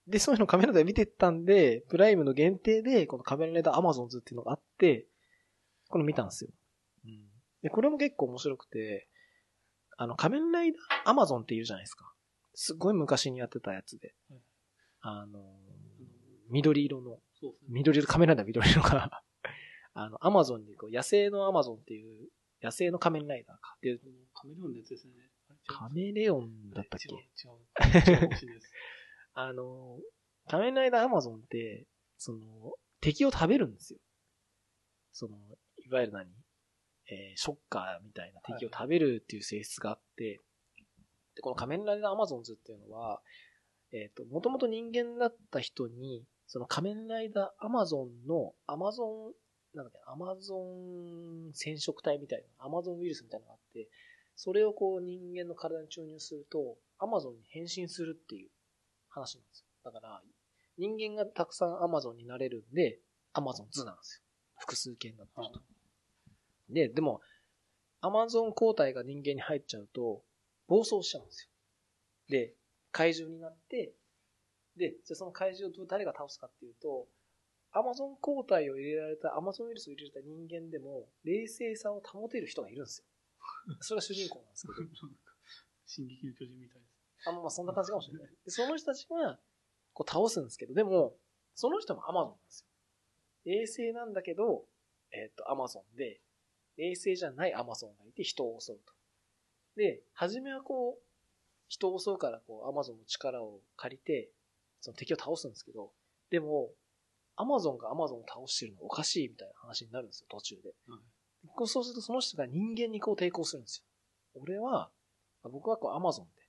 で、そういうのカメラで見てたんで、プライムの限定で、このカメラライダーアマゾンズっていうのがあって、これ見たんですよ。うん。で、これも結構面白くて、あの、仮面ライダーアマゾンって言うじゃないですか。すっごい昔にやってたやつではい。あの、緑色の。緑色、カメラライダー緑色が、あの、アマゾンにこう、野生のアマゾンっていう、野生の仮面ライダーか。で、このカメレオンのやつですね。カメレオンだったっけ？違う、違う。あの、仮面ライダーアマゾンって、その、敵を食べるんですよ。その、いわゆる何えーショッカーみたいな敵を食べるっていう性質があって、で、この仮面ライダーアマゾンズっていうのは、えっ、と、もともと人間だった人に、その仮面ライダーアマゾンの、アマゾン、なんだっけ、アマゾン染色体みたいな、アマゾンウイルスみたいなのがあって、それをこう人間の体に注入すると、アマゾンに変身するっていう話なんですよ。だから、人間がたくさんアマゾンになれるんで、アマゾン図なんですよ。複数形になってると。で、でも、アマゾン抗体が人間に入っちゃうと、暴走しちゃうんですよ。で、怪獣になって、で、じゃあその怪獣を誰が倒すかっていうと、アマゾン抗体を入れられた、アマゾンウイルスを入れられた人間でも、冷静さを保てる人がいるんですよ。それが主人公なんですけど。進撃の巨人みたいです。あ、まあそんな感じかもしれない。で、その人たちが、こう倒すんですけど、でも、その人もアマゾンなんですよ。冷静なんだけど、えっ、と、アマゾンで、冷静じゃないアマゾンがいて人を襲うと。で、初めはこう、人を襲うから、こう、アマゾンの力を借りて、その敵を倒すんですけど、でも、アマゾンがアマゾンを倒してるのおかしいみたいな話になるんですよ、途中で。うそうするとその人が人間にこう抵抗するんですよ。俺は、僕はこうアマゾンで、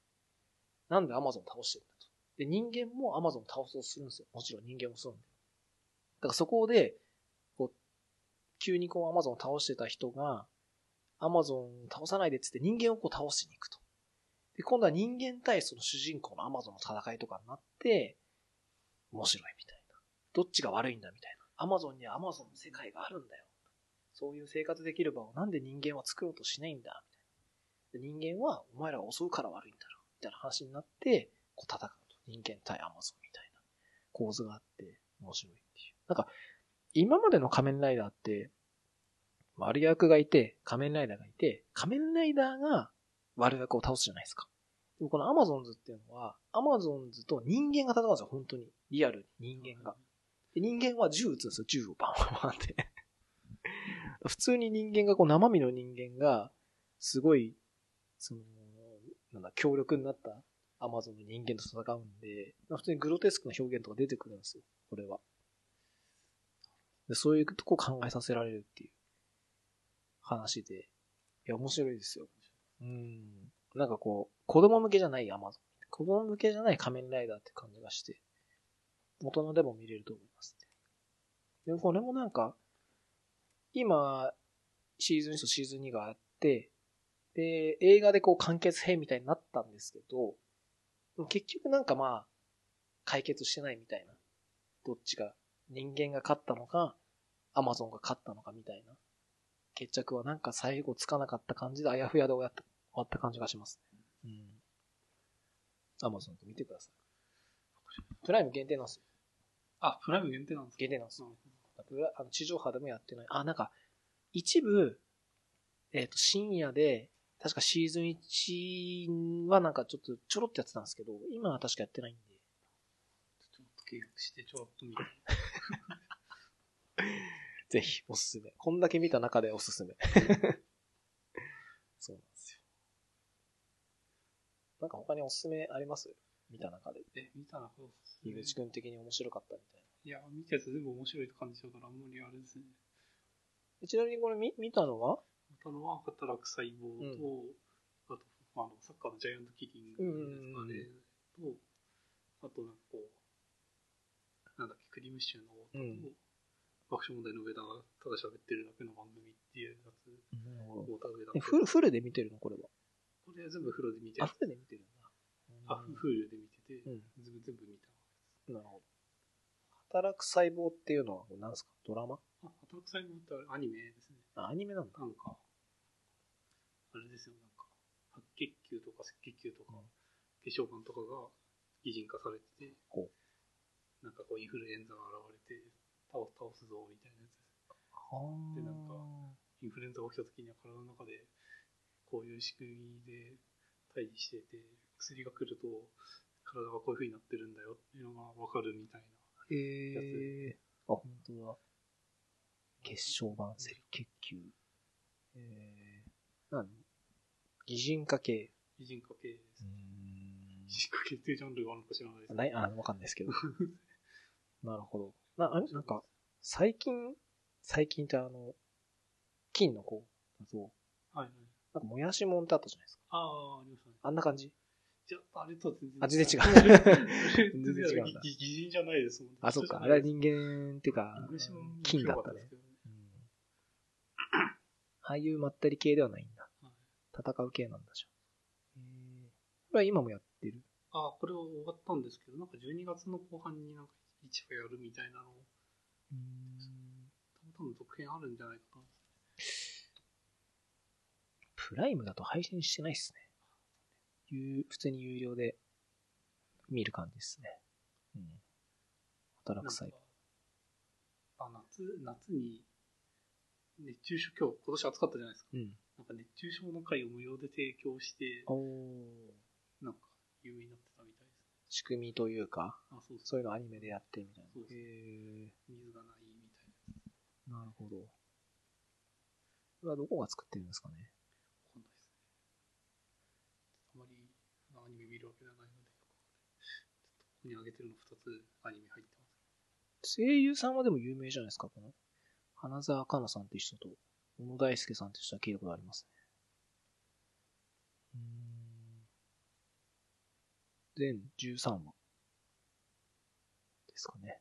なんでアマゾン倒してるんだと。で、人間もアマゾン倒そうとするんですよ。もちろん人間もそうなんで。だからそこで、急にこうアマゾンを倒してた人が、アマゾンを倒さないでっつって人間をこう倒しに行くと。で、今度は人間対その主人公のアマゾンの戦いとかになって、面白いみたいな。どっちが悪いんだみたいな。アマゾンにはアマゾンの世界があるんだよ。そういう生活できる場をなんで人間は作ろうとしないんだみたいな。人間はお前らが襲うから悪いんだろ。みたいな話になって、こう戦うと。人間対アマゾンみたいな構図があって、面白いっていう。なんか、今までの仮面ライダーって、悪役がいて、仮面ライダーがいて、仮面ライダーが悪役を倒すじゃないですか。でもこのアマゾンズっていうのは、アマゾンズと人間が戦うんですよ、本当に。リアルに人間が。で人間は銃撃つんですよ、銃をバンバンバンって。普通に人間が、こう生身の人間が、すごい、その、なんだ、強力になったアマゾンの人間と戦うんで、普通にグロテスクな表現とか出てくるんですよ、これは。でそういうとこ考えさせられるっていう話で、いや、面白いですよ。うん。なんかこう、子供向けじゃないアマゾン。子供向けじゃない仮面ライダーって感じがして、大人でも見れると思います、ね。でもこれもなんか、今、シーズン1とシーズン2があって、で、映画でこう完結編みたいになったんですけど、結局なんかまあ、解決してないみたいな。どっちが、人間が勝ったのか、アマゾンが勝ったのかみたいな。決着はなんか最後つかなかった感じであやふやで終わった終わった感じがしますね。うん。アマゾンと見てください。プライム限定なんですよ。あ、プライム限定なんですか？限定なんですよ。あの地上波でもやってない。あ、なんか、一部、えっ、と、深夜で、確かシーズン1はなんかちょっとちょろっとやってたんですけど、今は確かやってないんで。ちょっと契約して、ちょろっと見て。ぜひ、おすすめ。こんだけ見た中でおすすめ。そうなんですよ。なんか他におすすめあります？見た中で。え、見たらそうっす井口くん的に面白かったみたいいや、見たやつ全部面白いって感じだから、あんまりあれですね。な。ちなみにこれ見見たのは？見たのは、働く細胞と、あと、あの、サッカーのジャイアントキリングですかね、と、あとなんかこう、なんだっけ、クリームシチューの太田と、うん爆笑問題の上田がただ喋ってるだけの番組っていうやつ、太田上田え、フル、フルで見てるの？これは。これ全部フルで見てあ、フルで見てるんだ。あ、フルで見てて、うん全部全部見た。なるほど。働く細胞っていうのは何ですか？ドラマ？あ、働く細胞ってアニメですね。あ、アニメなんだ。なんか、あれですよ、なんか、白血球とか赤血球とか、うん化粧板とかが擬人化されててほ、なんかこうインフルエンザが現れて、倒す、倒すぞ、みたいなやつです。はでなんかインフルエンザが起きた時には体の中で、こういう仕組みで対峙してて、薬が来ると、体がこういう風になってるんだよっていうのがわかるみたいな。ええあ、本当だ。血小板、赤血球。ええ何擬人化系。擬人化系です。ん擬人化系っていうジャンルがあるのか知らないです。ない、あ、わかんないですけど。なるほど。な、あれ？なんか、最近、最近ってあの、金の子だと、はいはい。なんかもやしもんってあったじゃないですか。ああ、ありましたね。あんな感じ？じゃあ、あれとは全然あ全然違う全 全然違うんだ擬擬人じゃないですもんね。あ、そっか。あれは人間っていうか金だったねああいうまったり系ではないんだ。はい戦う系なんだじゃん。えー、これは今もやってる？あ、これは終わったんですけど、なんか12月の後半になんか一話やるみたいなの、多分続編あるんじゃないかな。プライムだと配信してないっすね。有普通に有料で見る感じですね。うん。働く際。あ、夏、夏に、熱中症、今日、今年暑かったじゃないですか。うん。なんか熱中症の会を無料で提供して、おー。なんか有名になって。仕組みというか、あ、そうそう。いうのアニメでやってみたいな。そうそうへ水がないみたいな。ー。なるほど。これはどこが作ってるんですかね？わかんないですね。あまりアニメ見るわけではないので、ここに上げてるの2つアニメ入ってます。声優さんはでも有名じゃないですか、この。花澤香菜さんっていう人と、小野大輔さんっていう人は聞いたことありますね。うーん。全13話。ですかね。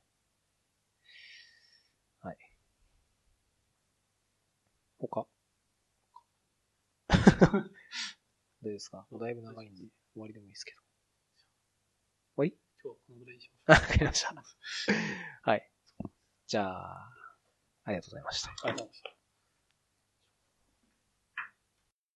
はい。他？どうですか？だいぶ長いんで、終わりでもいいですけど。終わり今日はこのぐらいにしあ、まわかりました。はい。じゃあ、ありがとうございました。す。ありがとうございました。